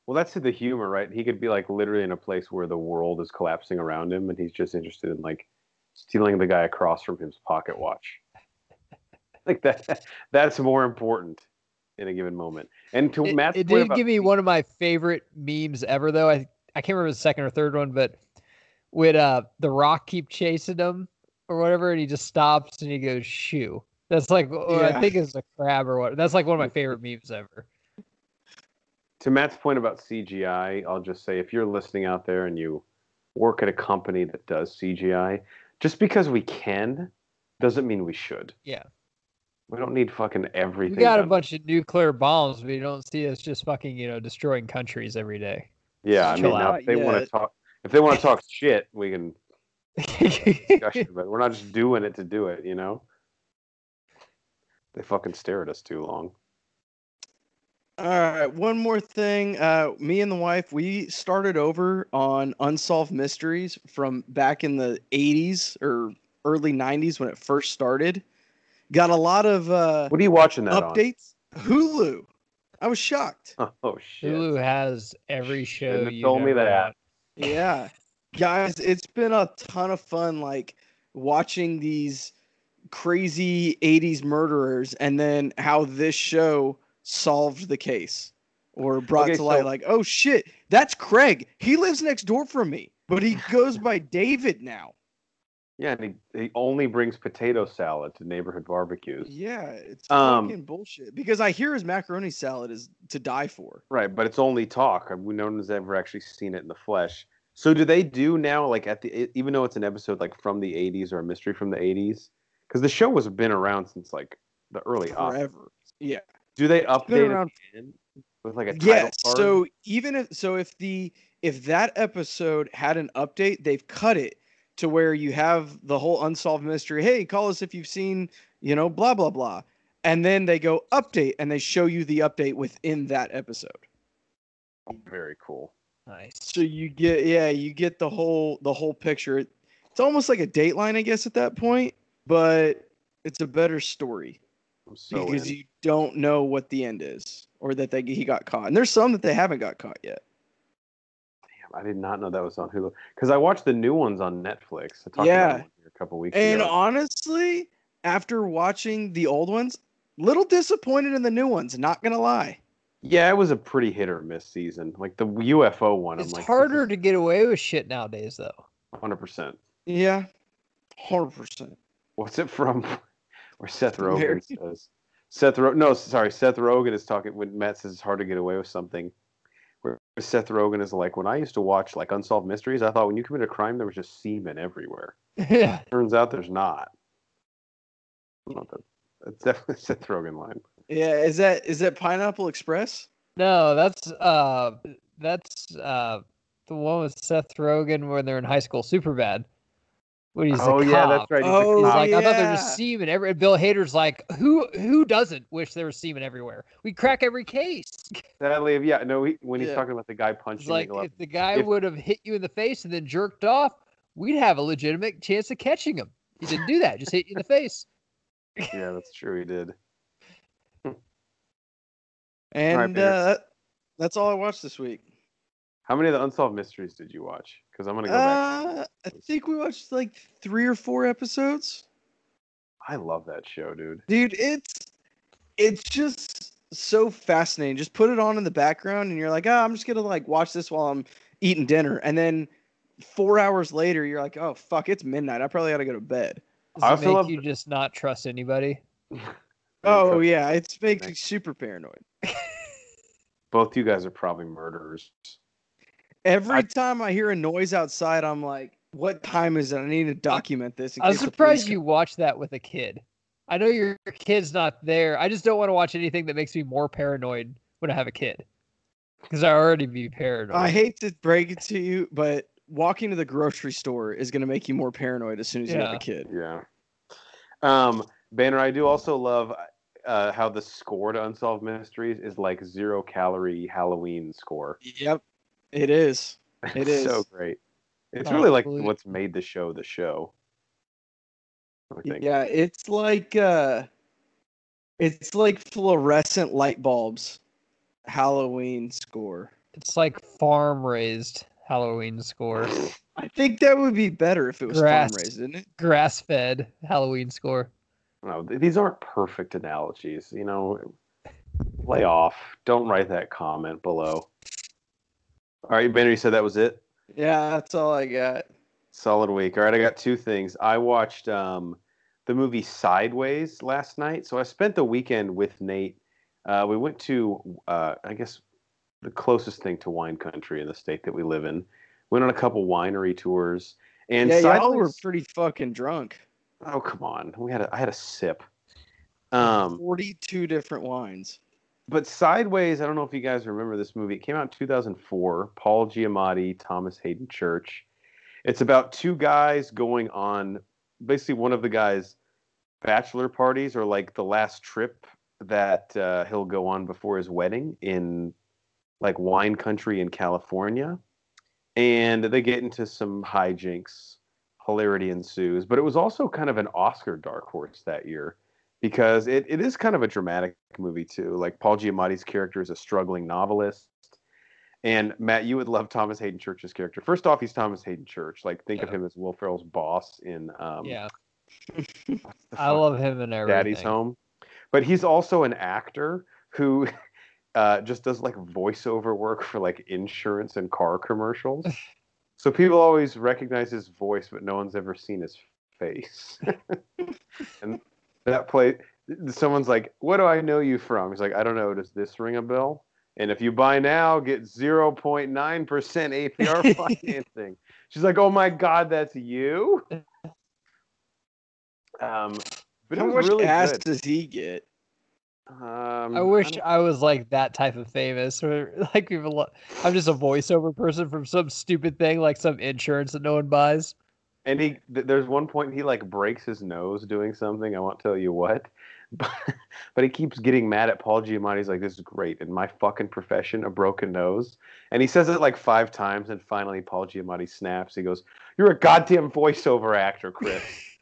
Well, that's the humor, right? He could be like literally in a place where the world is collapsing around him, and he's just interested in like stealing the guy across from him's pocket watch. Like that. (laughs) That's more important in a given moment. And to It, Matt's it did give me one of my favorite memes ever, though. I I can't remember the second or third one, but would uh the Rock keep chasing him or whatever, and he just stops and he goes shoo. That's like oh, I think it's a crab or what. That's like one of my favorite memes ever. to Matt's point about CGI, I'll just say if you're listening out there and you work at a company that does CGI, just because we can doesn't mean we should. Yeah. We don't need fucking everything. We got a bunch of nuclear bombs, but you don't see us just fucking you know destroying countries every day. Yeah, I mean, now if they want to talk, if they want to talk shit, we can (laughs) discussion, but we're not just doing it to do it, you know. They fucking stare at us too long. All right, one more thing. Uh, me and the wife, we started over on Unsolved Mysteries from back in the 80s or early 90s when it first started. Got a lot of uh, What are you watching that updates. Hulu. I was shocked. (laughs) Oh shit! Hulu has every show you told me that. want. Yeah. guys, it's been a ton of fun like watching these crazy 80s murderers and then how this show solved the case or brought Okay, to light so- like, oh shit, that's Craig. He lives next door from me, but he goes by David now. Yeah, and he, he only brings potato salad to neighborhood barbecues. Yeah, it's Um, fucking bullshit. Because I hear his macaroni salad is to die for. Right, but it's only talk. We no one's ever actually seen it in the flesh. So do they do now like at the even though it's an episode like from the 80s or a mystery from the 80s? Because the show has been around since like the early. Forever. Yeah. Do they update it around- again with like a title Yeah. card? So even if so if the if that episode had an update, they've cut it to where you have the whole unsolved mystery. Hey, call us if you've seen, you know, blah blah blah. And then they go update and they show you the update within that episode. very cool. Nice. So you get yeah, you get the whole the whole picture. It's almost like a Dateline, I guess, at that point, but it's a better story so because in. you don't know what the end is or that they he got caught. And there's some that they haven't got caught yet. I did not know that was on Hulu because I watched the new ones on Netflix. I talked Yeah. about a couple weeks ago. And ago. honestly, after watching the old ones, little disappointed in the new ones. Not gonna lie. Yeah, it was a pretty hit or miss season. Like the UFO one, It's I'm like, harder to get away with shit nowadays, though. hundred percent. Yeah, hundred percent. What's it from? (laughs) Where Seth Rogen says, Seth Ro- no, sorry, Seth Rogen is talking when Matt says it's hard to get away with something. Where Seth Rogen is like, when I used to watch like unsolved mysteries, I thought when you commit a crime there was just semen everywhere. yeah. Turns out there's not. Not that. It's definitely a Seth Rogen line. Yeah, is that is that Pineapple Express? No, that's uh, that's uh, the one with Seth Rogen when they're in high school. Superbad. When he's oh a yeah, cop. that's right. He's Oh, He's cop. like, I thought there yeah. was semen every. Bill Hader's like, who who doesn't wish there was semen everywhere? We crack every case. (laughs) Sadly, yeah, no. He, when he's Yeah. talking about the guy punching like the if the guy if- would have hit you in the face and then jerked off, we'd have a legitimate chance of catching him. He didn't do that; just hit you in the (laughs) face. yeah, that's true. He did. And Peter. uh, that's all I watched this week. How many of the unsolved mysteries did you watch? Because I'm gonna go back. Uh, I think we watched like three or four episodes. I love that show, dude. Dude, it's it's just so fascinating. Just put it on in the background and you're like, oh, I'm just gonna like watch this while I'm eating dinner. And then four hours later, you're like, oh fuck, it's midnight. I probably gotta go to bed. Does I it also make love you just not trust anybody? (laughs) Oh yeah, it's makes me super paranoid. (laughs) Both you guys are probably murderers. Every I- time I hear a noise outside, I'm like, what time is it? I need to document this. I'm surprised you watched that with a kid. I know your kid's not there. I just don't want to watch anything that makes me more paranoid when I have a kid. Because I already be paranoid. I hate to break it to you, but walking to the grocery store is gonna make you more paranoid as soon as you have a kid. Yeah. Um, Banner, I do also love uh, how the score to Unsolved Mysteries is like zero calorie Halloween score. Yep, it is. (laughs) It It's so great. It's really like believe- what's made the show the show. I think. Yeah, it's like uh it's like fluorescent light bulbs. Halloween score. It's like farm raised Halloween score, I think that would be better if it was farm Grass. raised, isn't it? grass fed Halloween score. No, th- these aren't perfect analogies. You know, lay off. Don't write that comment below. All right, Banner, you said that was it. Yeah, that's all I got. Solid week. All right, I got two things. I watched um, the movie Sideways last night. So I spent the weekend with Nate. Uh, we went to, uh, I guess, the closest thing to wine country in the state that we live in. Went on a couple winery tours. And yeah, y'all were pretty fucking drunk. oh come on, we had a, I had a sip. Um, Forty-two different wines. But Sideways, I don't know if you guys remember this movie. It came out in 2004. Paul Giamatti, Thomas Haden Church. It's about two guys going on basically one of the guys' bachelor parties or like the last trip that uh, he'll go on before his wedding in like wine country in California. And they get into some hijinks. Hilarity ensues. But it was also kind of an Oscar dark horse that year because it, it is kind of a dramatic movie too. Like Paul Giamatti's character is a struggling novelist, And Matt, you would love Thomas Haden Church's character. First off, he's Thomas Haden Church. Like, think of him as Will Ferrell's boss in um, yeah, (laughs) I love him and everything. Daddy's Home. But he's also an actor who (laughs) uh, just does like voiceover work for like insurance and car commercials. (laughs) so people always recognize his voice, but no one's ever seen his face. and that play, someone's like, "What do I know you from?" He's like, "I don't know. Does this ring a bell?" And if you buy now, get 0.9% APR (laughs) financing. She's like, "Oh my god, that's you." Um, but How much really ass good. does he get? Um, I wish don't- I was like that type of famous, or (laughs) like people. lo- I'm just a voiceover person from some stupid thing, like some insurance that no one buys. And he, th- there's one point he like breaks his nose doing something. I won't tell you what, (laughs) but, but he keeps getting mad at Paul Giamatti. He's like, "This is great in my fucking profession, a broken nose." And he says it like five times, and finally Paul Giamatti snaps. He goes, "You're a goddamn voiceover actor, Chris." (laughs)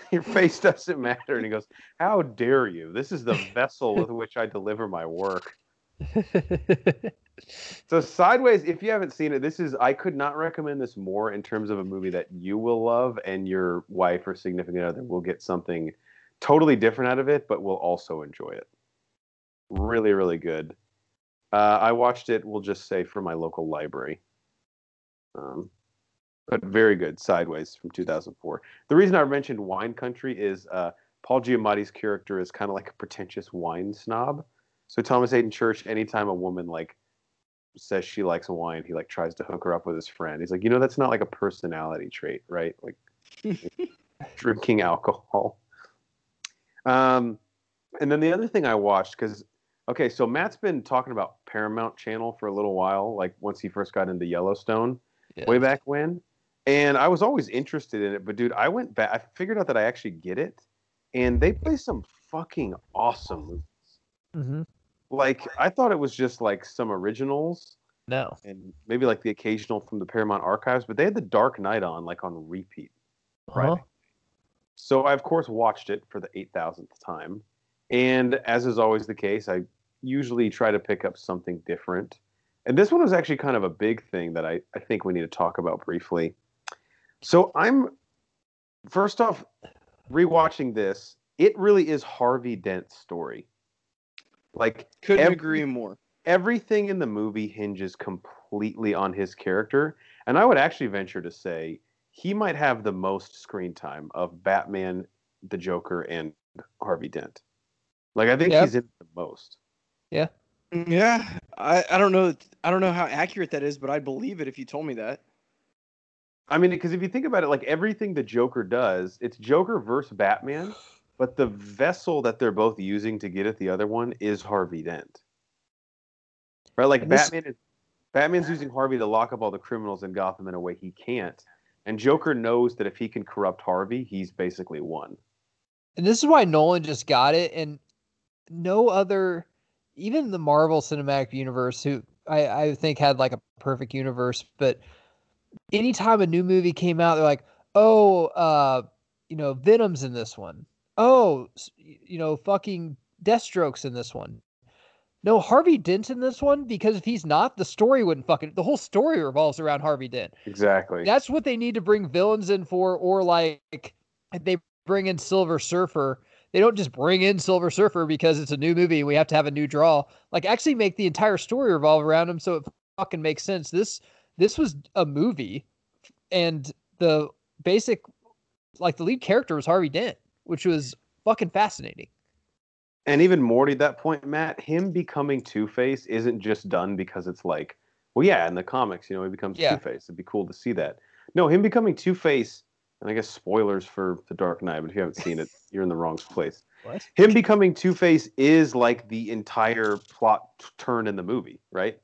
(laughs) Your face doesn't matter. And he goes, How dare you? This is the vessel with which I deliver my work. (laughs) So Sideways, if you haven't seen it, this is I could not recommend this more in terms of a movie that you will love and your wife or significant other will get something totally different out of it, but will also enjoy it. Really, really good. Uh, I watched it. We'll just say from my local library. Um, but very good. Sideways from 2004. The reason I mentioned Wine Country is uh, Paul Giamatti's character is kind of like a pretentious wine snob. So Thomas Haden Church, anytime a woman like says she likes wine, he like tries to hook her up with his friend. He's like, you know, that's not like a personality trait, right? Like (laughs) drinking alcohol. Um, and then the other thing I watched because okay, so Matt's been talking about Paramount Channel for a little while, like once he first got into Yellowstone Yeah. way back when. And I was always interested in it, but dude, I went back. I figured out that I actually get it, and they play some fucking awesome movies. Mhm. Like I thought it was just like some originals No. and maybe like the occasional from the Paramount archives, but they had the Dark Knight on like on repeat. Right. Uh-huh. So I of course watched it for the eight thousandth time, and as is always the case, I usually try to pick up something different. And this one was actually kind of a big thing that I, I think we need to talk about briefly. So I'm first off rewatching this. It really is Harvey Dent's story. Like Couldn't Every- agree more. everything in the movie hinges completely on his character, and I would actually venture to say he might have the most screen time of Batman, the Joker, and Harvey Dent. Like I think Yeah. he's in the most. Yeah, mm, Yeah. I, I don't know I don't know how accurate that is, but I'd believe it if you told me that. I mean, because if you think about it, like everything the Joker does, it's Joker versus Batman, but the vessel that they're both using to get at the other one is Harvey Dent. Right? Like this- Batman is Batman's using Harvey to lock up all the criminals in Gotham in a way he can't. And Joker knows that if he can corrupt Harvey, he's basically won. And this is why Nolan just got it, and no other, even the Marvel Cinematic Universe, who I, I think had like a perfect universe, but anytime a new movie came out, they're like, oh, uh, you know, Venom's in this one. Oh, you know, fucking Deathstroke's in this one. No, Harvey Dent in this one because if he's not, the story wouldn't fucking. The whole story revolves around Harvey Dent. Exactly. That's what they need to bring villains in for, or like they bring in Silver Surfer. They don't just bring in Silver Surfer because it's a new movie and we have to have a new draw. Like actually make the entire story revolve around him so it fucking makes sense. This this was a movie and the basic like the lead character was Harvey Dent, which was fucking fascinating. And even more to that point, Matt, him becoming Two Face isn't just done because it's like, well, yeah, in the comics, you know, he becomes Yeah. Two Face. It'd be cool to see that. No, him becoming Two Face, and I guess spoilers for The Dark Knight, but if you haven't seen it, (laughs) you're in the wrong place. What? Him becoming Two Face is like the entire plot t- turn in the movie, right?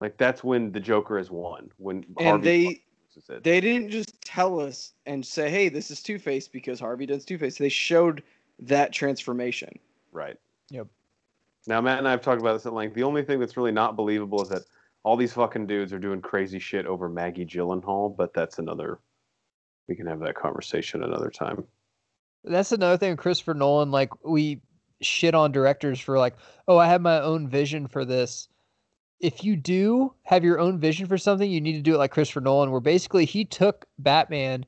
Like that's when the Joker has won. When And Harvey they loses it. they didn't just tell us and say, "Hey, this is Two Face" because Harvey does Two Face. They showed that transformation. Right. Yep. Now, Matt and I have talked about this at length. The only thing that's really not believable is that all these fucking dudes are doing crazy shit over Maggie Gyllenhaal, but that's another. We can have that conversation another time. That's another thing with Christopher Nolan. Like we shit on directors for like, oh, I have my own vision for this. If you do have your own vision for something, you need to do it like Christopher Nolan, where basically he took Batman.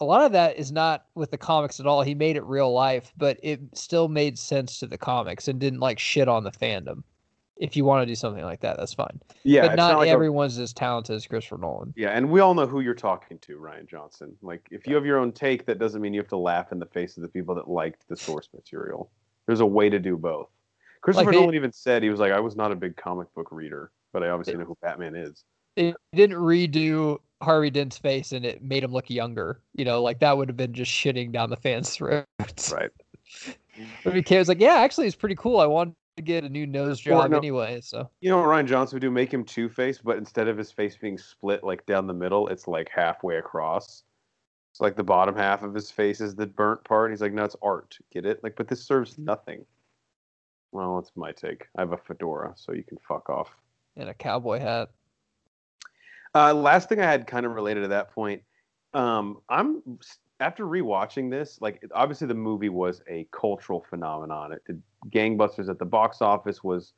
A lot of that is not with the comics at all. He made it real life, but it still made sense to the comics and didn't like shit on the fandom. If you want to do something like that, that's fine. Yeah, but it's not, like a- everyone's as talented as Christopher Nolan. yeah, and we all know who you're talking to, Rian Johnson. Like, if you have your own take, that doesn't mean you have to laugh in the face of the people that liked the source material. There's a way to do both. Christopher they- Nolan even said he was like, I was not a big comic book reader, but I obviously know who Batman is. They didn't redo Harvey Dent's face and it made him look younger. You know, like that would have been just shitting down the fans' (laughs) throats. Right. (laughs) But he was like, yeah, actually, it's pretty cool. I wanted to get a new nose job no- anyway. So You know what Rian Johnson would do? Make him Two Face, but instead of his face being split like down the middle, it's like halfway across. It's like the bottom half of his face is the burnt part. He's like, no, it's art. Get it? Like, but this serves mm-hmm. nothing. Well, that's my take. I have a fedora, so you can fuck off. and a cowboy hat. Uh, last thing I had kind of related to that point. Um, I'm after rewatching this, like obviously the movie was a cultural phenomenon. It did gangbusters at the box office, was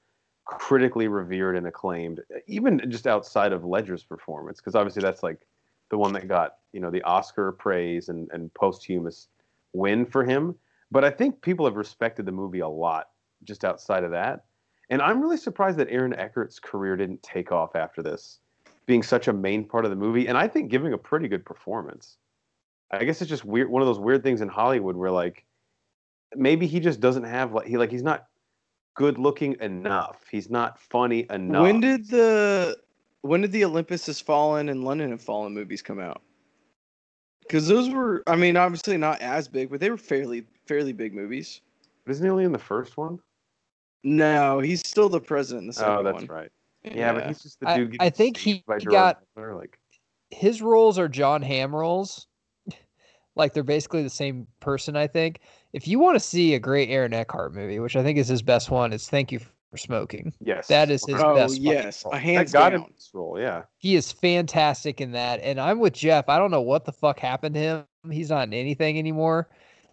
critically revered and acclaimed, even just outside of Ledger's performance, because obviously that's like the one that got you know the Oscar praise and and posthumous win for him. But I think people have respected the movie a lot just outside of that. And I'm really surprised that Aaron Eckhart's career didn't take off after this, being such a main part of the movie, and I think giving a pretty good performance. I guess it's just weird, one of those weird things in Hollywood where like maybe he just doesn't have like he like he's not good looking enough. He's not funny enough. When did the when did the Olympus Has Fallen and London Have Fallen movies come out? Because those were, I mean, obviously not as big, but they were fairly fairly big movies. But Isn't he only in the first one? No, he's still the president in the second Oh, that's one. right. Yeah, but he's just the dude. I getting think he by got- Butler, like His roles are Jon Hamm roles. (laughs) like they're basically the same person, I think. If you want to see a great Aaron Eckhart movie, which I think is his best one, it's Thank You for Smoking. yes, That is his Oh best yes, role. a that hands got down. him this role. Yeah, He is fantastic in that. And I'm with Jeff. I don't know what the fuck happened to him. He's not in anything anymore.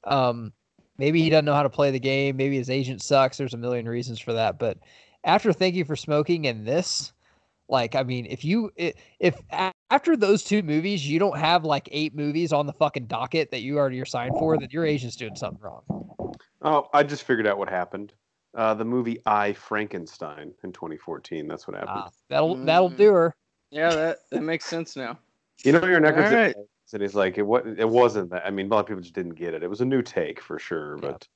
Um, maybe he doesn't know how to play the game. Maybe his agent sucks. There's a million reasons for that. But after Thank You for Smoking and this, like, I mean, if you, if after those two movies, you don't have like eight movies on the fucking docket that you already are signed for, then your agent's doing something wrong. Oh, I just figured out what happened. Uh, the movie I Frankenstein in 2014. That's what happened. Ah, that'll, that'll Mm. do her. Yeah, that that makes sense now. You know, your Eckhart's All right. And he's like, it was, it wasn't that. I mean, a lot of people just didn't get it. It was a new take for sure, Yeah. but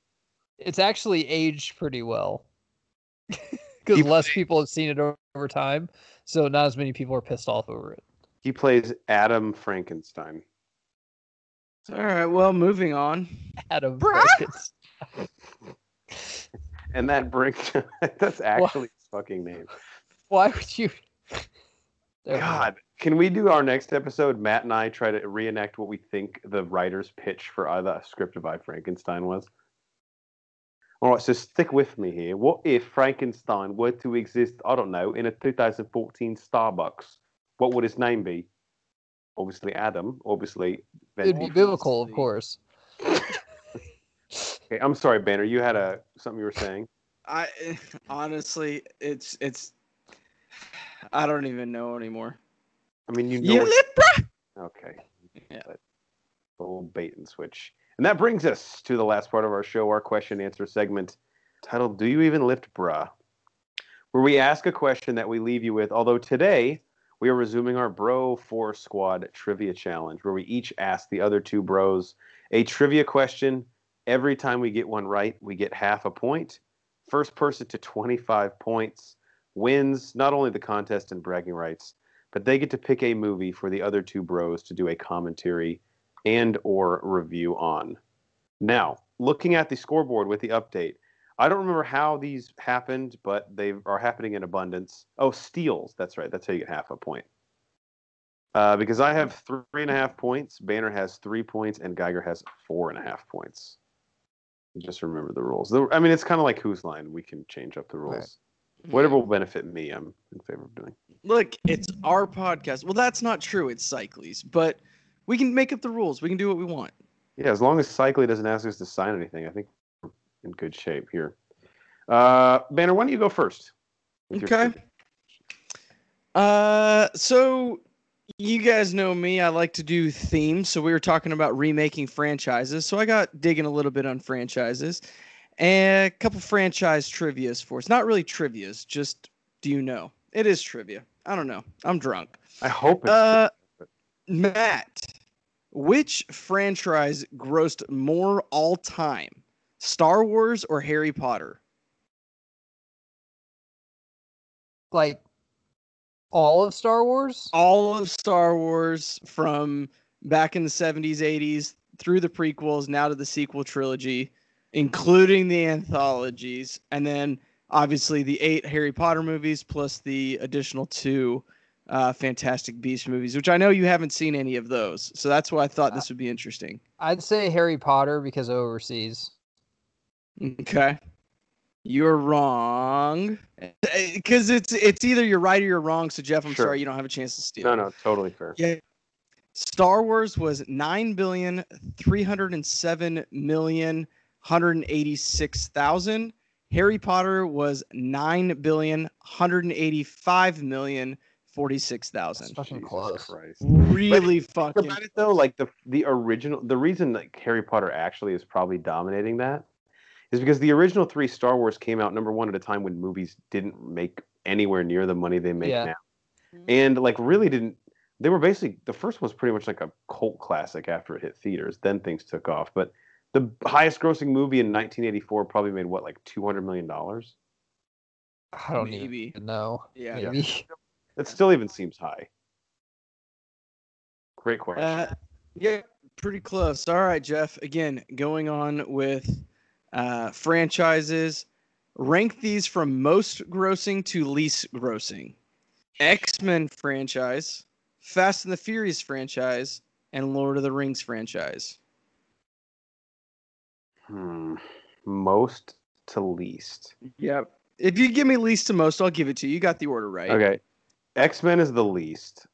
It's actually aged pretty well. (laughs) Because He less people have seen it over time. So not as many people are pissed off over it. he plays Adam Frankenstein. All right, well, moving on. Adam Bruh. Frankenstein. (laughs) And that brings (laughs) that's actually his fucking name. Why would you? There. God, can we do our next episode? Matt and I try to reenact what we think the writer's pitch for uh, the script of I Frankenstein was. All right, so stick with me here. What if Frankenstein were to exist? I don't know in a 2014 Starbucks. What would his name be? Obviously Adam. Obviously. It'd be biblical, of course. (laughs) Okay, I'm sorry, Banner. You had a something you were saying. I honestly, it's it's. I don't even know anymore. I mean, you know. You what- Okay. Yeah. That little bait and switch. And that brings us to the last part of our show, our question and answer segment titled Do You Even Lift Bruh? Where we ask a question that we leave you with. Although today we are resuming our Bro Force Squad trivia challenge, where we each ask the other two bros a trivia question. Every time we get one right, we get half a point. First person to 25 points wins not only the contest and bragging rights, but they get to pick a movie for the other two bros to do a commentary and or review on. Now, looking at the scoreboard with the update, I don't remember how these happened, but they are happening in abundance. Oh, steals. That's right. That's how you get half a point. Uh, because I have three and a half points, Banner has three points, and Geiger has four and a half points. Just remember the rules. I mean, it's kind of like whose line. We can change up the rules. Right. Whatever will benefit me, I'm in favor of doing. Look, it's our podcast. Well, that's not true. It's Cycles, but we can make up the rules. We can do what we want. Yeah, as long as Cycly doesn't ask us to sign anything, I think we're in good shape here. Uh, Banner, why don't you go first? Okay. Uh, so you guys know me. I like to do themes. So we were talking about remaking franchises. So I got digging a little bit on franchises and a couple franchise trivias for us. Not really trivias, just do you know? It is trivia. I don't know. I'm drunk. I hope it's Uh, Matt, which franchise grossed more all time? Star Wars or Harry Potter? Like all of Star Wars? all of Star Wars from back in the 70s, 80s through the prequels, now to the sequel trilogy, including the anthologies, and then obviously the eight Harry Potter movies plus the additional two uh, Fantastic Beast movies, which I know you haven't seen any of those. So that's why I thought this would be interesting. I'd say Harry Potter because overseas. Okay. You're wrong. Because it's it's either you're right or you're wrong. So Jeff, I'm Sure. sorry you don't have a chance to steal. no, no, totally fair. Yeah. Star Wars was nine billion three hundred and seven million hundred and eighty six thousand. Harry Potter was nine billion hundred and eighty five million forty six That's thousand. fucking Jesus close. Christ. Really Think fucking. about it though, like the the original, the reason that Harry Potter actually is probably dominating that is because the original three Star Wars came out number one at a time when movies didn't make anywhere near the money they make Yeah. now, mm-hmm. and like really didn't. They were basically the first one was pretty much like a cult classic after it hit theaters. Then things took off, but the highest grossing movie in 1984 probably made what like 200 million dollars. I don't Maybe. even know. Yeah. Maybe. That still even seems high. Great question. Uh, yeah, pretty close. All right, Jeff. Again, going on with uh, franchises. Rank these from most grossing to least grossing. X Men franchise, Fast and the Furious franchise, and Lord of the Rings franchise. Hmm. Most to least. Yep. If you give me least to most, I'll give it to you. You got the order right. Okay. X Men is the least.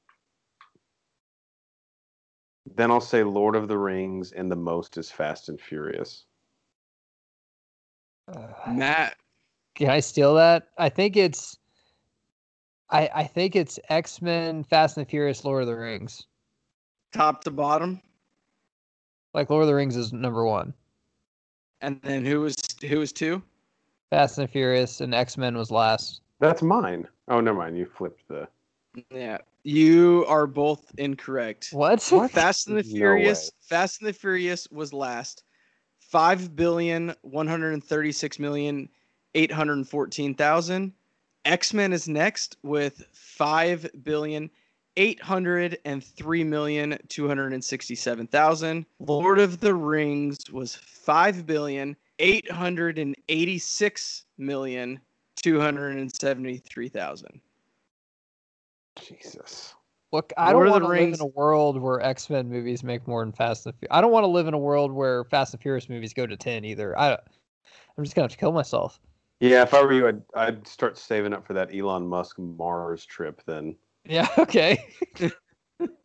Then I'll say Lord of the Rings, and the most is Fast and Furious. Uh, Matt. Can I steal that? I think it's I I think it's X Men, Fast and the Furious, Lord of the Rings. Top to bottom. Like Lord of the Rings is number one. And then who was who was two? Fast and the Furious and X Men was last. That's mine. Oh, never mind. You flipped the. Yeah. You are both incorrect. What? Fast and the Furious. way. Fast and the Furious was last. Five billion one hundred and thirty-six million eight hundred and fourteen thousand. X Men is next with five billion eight hundred and three million two hundred and sixty-seven thousand. Lord of the Rings was five billion eight hundred and eighty-six million two hundred and seventy-three thousand. Jesus. Look, I Lord don't want the to live in a world where X Men movies make more than Fast and Furious. I don't want to live in a world where Fast and Furious movies go to ten either. I, I'm just gonna have to kill myself. Yeah, if I were you, I'd, I'd start saving up for that Elon Musk Mars trip then. Yeah. (laughs) Okay.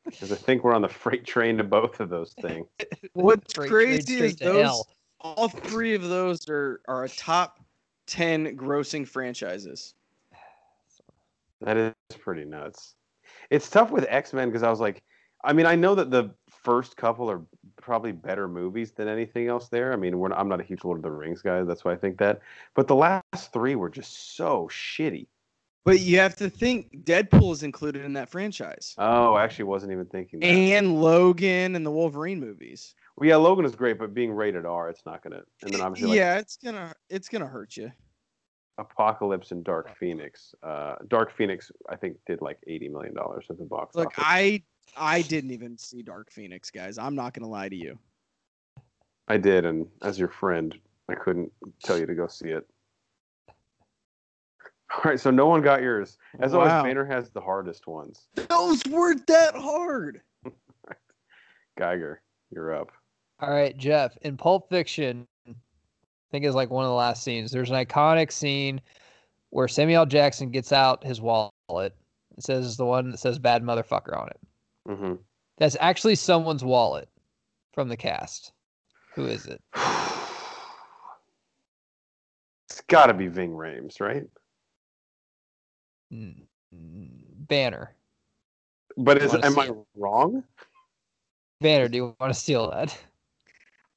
Because I think we're on the freight train to both of those things. (laughs) What's Straight- crazy is those hell. all three of those are are a top 10 grossing franchises. That is pretty nuts. It's tough with X Men because I was like, I mean, I know that the first couple are probably better movies than anything else there. I mean, we're not, I'm not a huge Lord of the Rings guy, that's why I think that. But the last three were just so shitty. But you have to think Deadpool is included in that franchise. Oh, I actually wasn't even thinking that. And Logan and the Wolverine movies. well, yeah, Logan is great, but being rated R, it's not gonna. And then obviously, like yeah, it's going to it's to hurt you. Apocalypse and Dark Phoenix. Uh, Dark Phoenix, I think, did like eighty million dollars at the box Look, office. I I didn't even see Dark Phoenix, guys. I'm not going to lie to you. I did, and as your friend, I couldn't tell you to go see it. All right, so no one got yours. As always, Wow. Banner has the hardest ones. Those weren't that hard. (laughs) Geiger, you're up. All right, Jeff. In Pulp Fiction, I think is like one of the last scenes. There's an iconic scene where Samuel Jackson gets out his wallet. It says the one that says "bad motherfucker" on it. hmm That's actually someone's wallet from the cast. Who is it? (sighs) it's got to be Ving Rhames, right? N- Banner. But is am I it. wrong? Banner, do you want to steal that?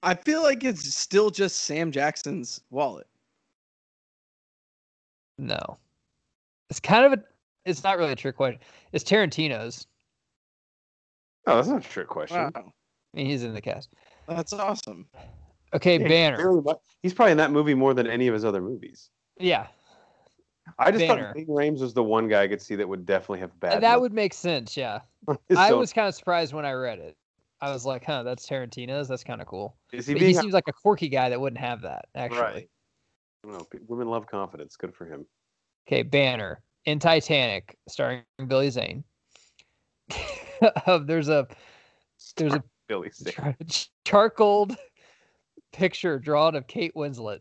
I feel like it's still just Sam Jackson's wallet. No. It's kind of a. It's not really a trick question. It's Tarantino's. Oh, that's not a trick question. Wow, I mean, he's in the cast. that's awesome. Okay, Yeah, Banner. He's probably in that movie more than any of his other movies. Yeah, I just Banner. thought Ving Rhames was the one guy I could see that would definitely have bad. that luck. would make sense. Yeah, (laughs) So, I was kind of surprised when I read it. I was like, "Huh, that's Tarantino's. That's kind of cool." Is he But he seems like a quirky guy that wouldn't have that. Actually, right? Know. Women love confidence. Good for him. Okay, Banner in Titanic, starring Billy Zane. Um, (laughs) there's a there's a Billy Zane. char- charcoal picture drawn of Kate Winslet.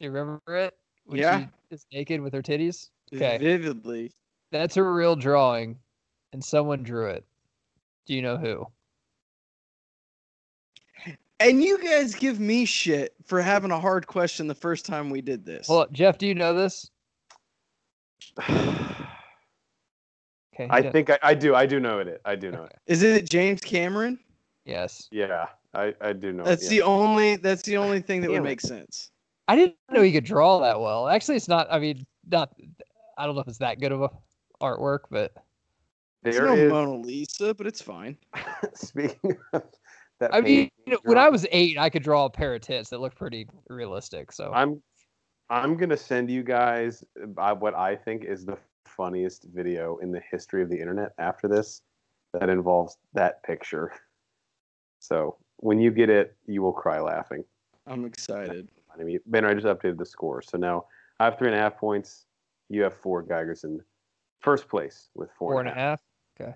You remember it? When Yeah. she is naked with her titties. Okay. Vividly. That's a real drawing, and someone drew it. Do you know who? And you guys give me shit for having a hard question the first time we did this. Well, Jeff, do you know this? (sighs) Okay. I does- think I, I do. I do know it. I do know it. Is it James Cameron? Yes. Yeah, I, I do know. That's it. the only that's the only thing that Damn would it. make sense. I didn't know he could draw that well. Actually, it's not. I mean, not. I don't know if it's that good of a artwork, but It's There no is- Mona Lisa, but it's fine. (laughs) Speaking of that, I mean, you know, when I was eight, I could draw a pair of tits that looked pretty realistic. So I'm I'm gonna send you guys uh, what I think is the funniest video in the history of the internet after this that involves that picture. So when you get it, you will cry laughing. I'm excited. I mean, Banner, I just updated the score, so now I have three and a half points. You have four. Geiger's in first place with four, four and a half. Okay.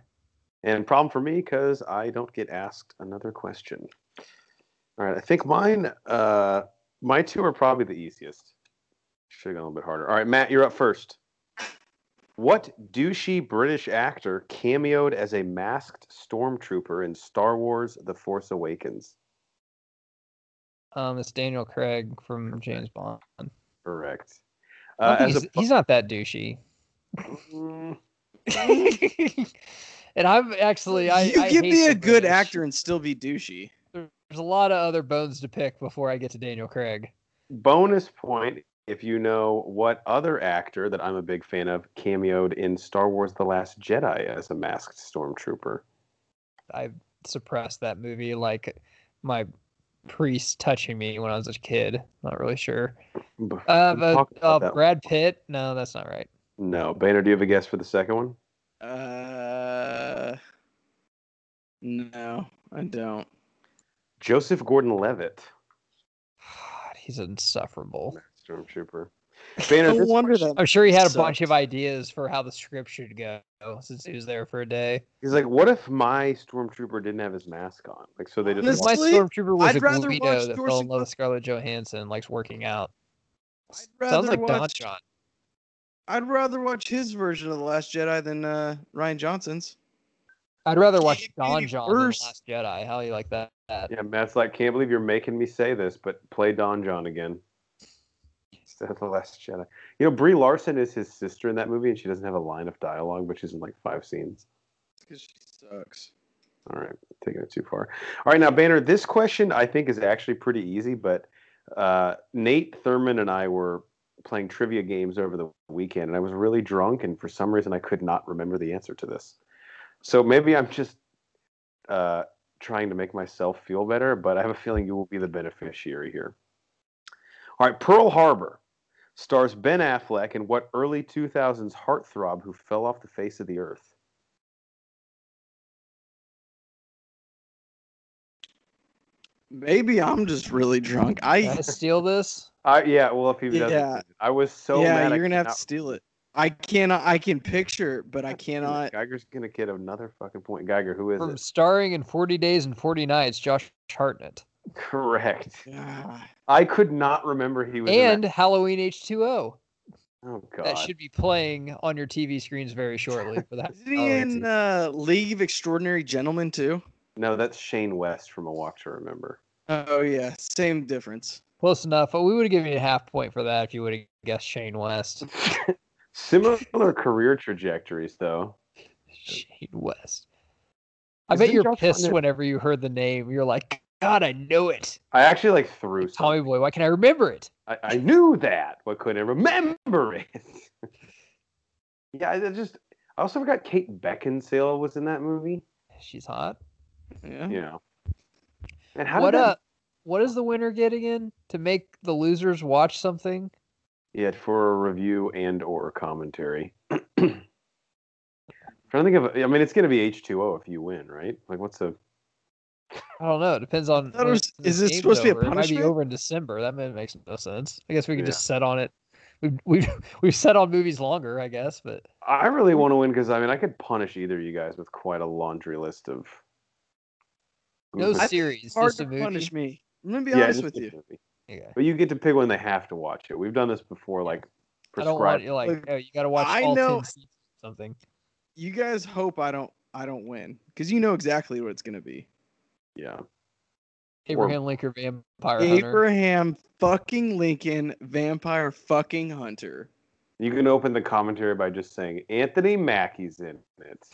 And problem for me because I don't get asked another question. All right, I think mine, uh, my two are probably the easiest. Should have gone a little bit harder. All right, Matt, you're up first. What douchey British actor cameoed as a masked stormtrooper in Star Wars: The Force Awakens? Um, it's Daniel Craig from James Bond. Correct. Uh, think as he's, a, he's not that douchey. Mm, (laughs) and I'm actually, I you I give hate me the a good British. actor and still be douchey. There's a lot of other bones to pick before I get to Daniel Craig. bonus point if you know what other actor that I'm a big fan of cameoed in Star Wars: The Last Jedi as a masked stormtrooper. I suppressed that movie like my priest touching me when I was a kid. Not really sure. Uh, but uh. Brad Pitt? No, that's not right. No, Banner, do you have a guess for the second one? Uh, no, I don't. Joseph Gordon-Levitt, God, (sighs) he's insufferable. stormtrooper. Banner, No wonder question- I'm sure he had a bunch of ideas for how the script should go since he was there for a day. he's like, what if my stormtrooper didn't have his mask on? Like, so they just Honestly, my stormtrooper was I'd a rather Guido watch that fell in love with Scarlett Johansson, likes working out. I'd Sounds rather like Don John. I'd rather watch his version of the Last Jedi than uh, Rian Johnson's. I'd rather watch Don be John than The. Last Jedi. How do you like that? Yeah, Matt's like, can't believe you're making me say this, but play Don John again. Instead of the Last Jedi. You know, Brie Larson is his sister in that movie, and she doesn't have a line of dialogue, but she's in like five scenes. Because she sucks. All right, taking it too far. All right, now Banner, this question I think is actually pretty easy, but uh, Nate Thurman and I were playing trivia games over the weekend, and I was really drunk, and for some reason I could not remember the answer to this. So maybe I'm just uh, trying to make myself feel better, but I have a feeling you will be the beneficiary here. All right, Pearl Harbor stars Ben Affleck in what early 2000s heartthrob who fell off the face of the earth? Maybe I'm just really drunk. Can I I steal this? Uh, yeah, well, if he doesn't, Yeah. I was so yeah, mad. You're gonna have to steal it. I cannot. I can picture, it, but I (laughs) cannot. Geiger's gonna get another fucking point. Geiger, who is From it? starring in 40 Days and 40 Nights, Josh Hartnett. Correct. (laughs) I could not remember he was. And that. Halloween H2O. oh god, That should be playing on your TV screens very shortly for that. (laughs) Is he Halloween in uh, League of Extraordinary Gentlemen too? no, that's Shane West from A Walk to Remember. Oh yeah, same difference. Close enough, but we would have given you a half point for that if you would have guessed Shane West. (laughs) Similar career trajectories, though. Shane West. I Isn't bet you're Josh pissed Hartnett- whenever you heard the name. You're like, God, I know it. I actually like threw Tommy something. Boy, why can't I remember it? I, I knew that, but couldn't I remember it. (laughs) yeah, I just. I also forgot Kate Beckinsale was in that movie. She's hot. Yeah. You know. And how what did that? uh what does the winner get again? To make the losers watch something? Yeah, for a review and or commentary. (clears throat) trying to think of. I mean, it's going to be H two O if you win, right? Like, what's the? I don't know. It depends on. thought it was- is this game's supposed to be a over. It might be punishment? over in December. That makes no sense. I guess we could Yeah. just set on it. We've we've (laughs) we've set on movies longer, I guess, but I really want to win because I mean, I could punish either of you guys with quite a laundry list of. no movies. series, Hard just a to movie. punish me. I'm gonna be Yeah, honest with you. movie. Okay. But you get to pick when they have to watch it. We've done this before, like I don't want prescribed. you like Look, oh, you got to watch I all know- ten seasons or something. You guys hope I don't I don't win because you know exactly what it's gonna be. Yeah. Abraham Lincoln Vampire Hunter. Abraham fucking Lincoln, vampire fucking hunter. You can open the commentary by just saying Anthony Mackie's in it.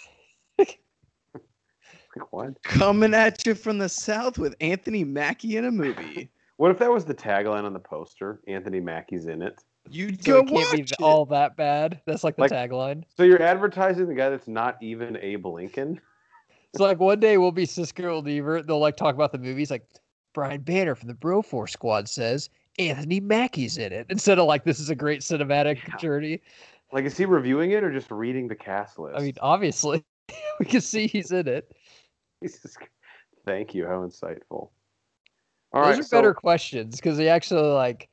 (laughs) like what? Coming at you from the south with Anthony Mackie in a movie. What if that was the tagline on the poster? Anthony Mackie's in it. You'd So go it can't watch be it. all that bad. That's like the Like- tagline. So you're advertising the guy that's not even Abe Lincoln? It's like one day we'll be Siskel and Ebert. They'll like talk about the movies. Like Brian Banner from the Bro Broforce Squad says Anthony Mackie's in it. (laughs) Instead of like this is a great cinematic Yeah. journey. Like, is he reviewing it or just reading the cast list? I mean, obviously (laughs) we can see he's in it. Just- thank you. How insightful. Those All right, are so- better questions because they actually like.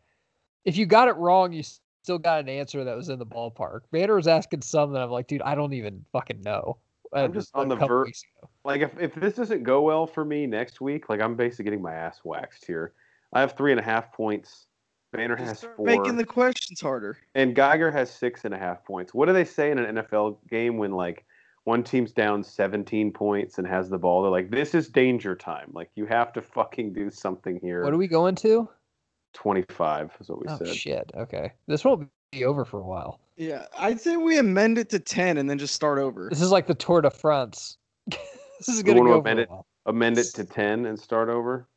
If you got it wrong, you still got an answer that was in the ballpark. Banner was asking some that I'm like, dude, I don't even fucking know. I'm Uh, just on the couple ver- weeks ago. like if, if this doesn't go well for me next week, like I'm basically getting my ass waxed here. I have three and a half points. Banner has four, making the questions harder. and Geiger has six and a half points. What do they say in an NFL game when like one team's down 17 points and has the ball? They're like, "This is danger time. Like you have to fucking do something here." What are we going to? 25 is what we Oh said. shit. Okay, this won't be over for a while. Yeah, I'd say we amend it to ten and then just start over. This is like the Tour de France. (laughs) this is gonna wanna go for amend a it? while. Amend it to 10 and start over.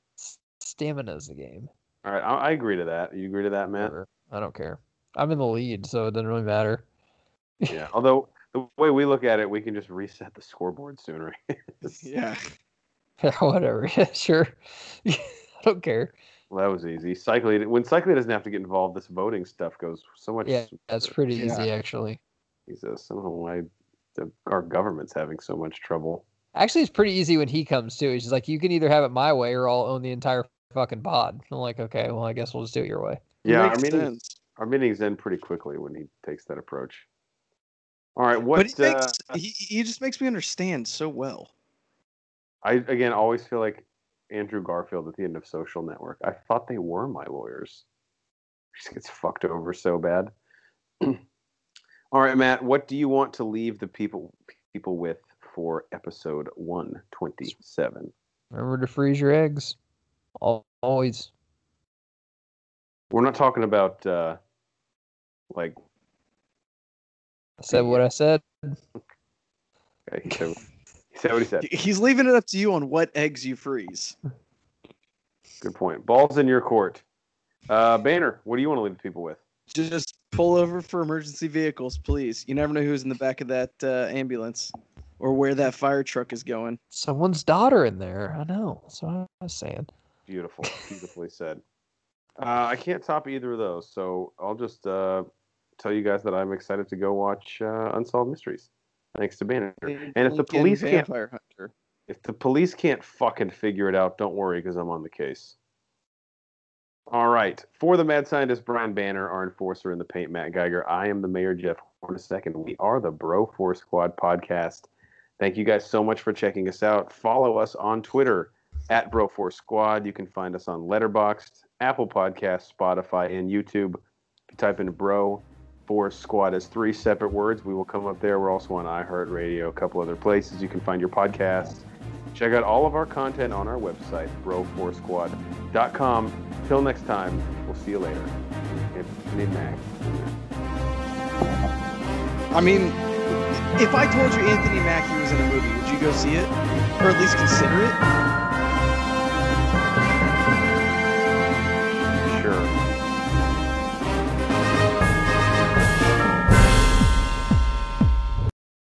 Stamina's the game. All right, I, I agree to that. You agree to that, Matt? Whatever. I don't care. I'm in the lead, so it doesn't really matter. (laughs) yeah. Although the way we look at it, we can just reset the scoreboard sooner. (laughs) Yeah. Yeah, whatever. Yeah, sure. I don't care. Well, that was easy. Cycling when cycling doesn't have to get involved, this voting stuff goes so much. Yeah, that's pretty Yeah. easy actually. Jesus, I don't know why the, our government's having so much trouble. Actually, it's pretty easy when he comes too. He's just like, you can either have it my way or I'll own the entire fucking pod. I'm like, okay, well, I guess we'll just do it your way. Yeah, our Makes meetings, sense. our meetings end pretty quickly when he takes that approach. All right, what? But he, uh, makes, he he just makes me understand so well. I again always feel like Andrew Garfield at the end of Social Network. I thought they were my lawyers. He just gets fucked over so bad. (clears throat) All right, Matt. What do you want to leave the people people with for episode one twenty seven? Remember to freeze your eggs. Always. We're not talking about uh, like I said what I said. (laughs) okay, he said what he said. He's leaving it up to you on what eggs you freeze. Good point. Balls in your court. Uh, Banner, what do you want to leave the people with? Just pull over for emergency vehicles, please. You never know who's in the back of that uh, ambulance or where that fire truck is going. Someone's daughter in there. I know. That's what I was saying. Beautiful, beautifully (laughs) said. Uh, I can't top either of those, so I'll just uh, tell you guys that I'm excited to go watch uh, Unsolved Mysteries. Thanks to Banner. And if the police can't, hunter. if the police can't fucking figure it out, don't worry, because I'm on the case. All right, for the mad scientist Brian Banner, our enforcer in the paint, Matt Geiger. I am the mayor, Jeff Hornacek, and we are the Bro Force Squad podcast. Thank you guys so much for checking us out. Follow us on Twitter at Bro Force Squad. You can find us on Letterboxd, Apple Podcasts, Spotify, and YouTube. You type in Bro Force Squad as three separate words, we will come up there. We're also on iHeartRadio, a couple other places you can find your podcast. Check out all of our content on our website, broforcesquad.com. Till next time, we'll see you later. Anthony Mack. I mean, if I told you Anthony Mackie was in a movie, would you go see it, or at least consider it?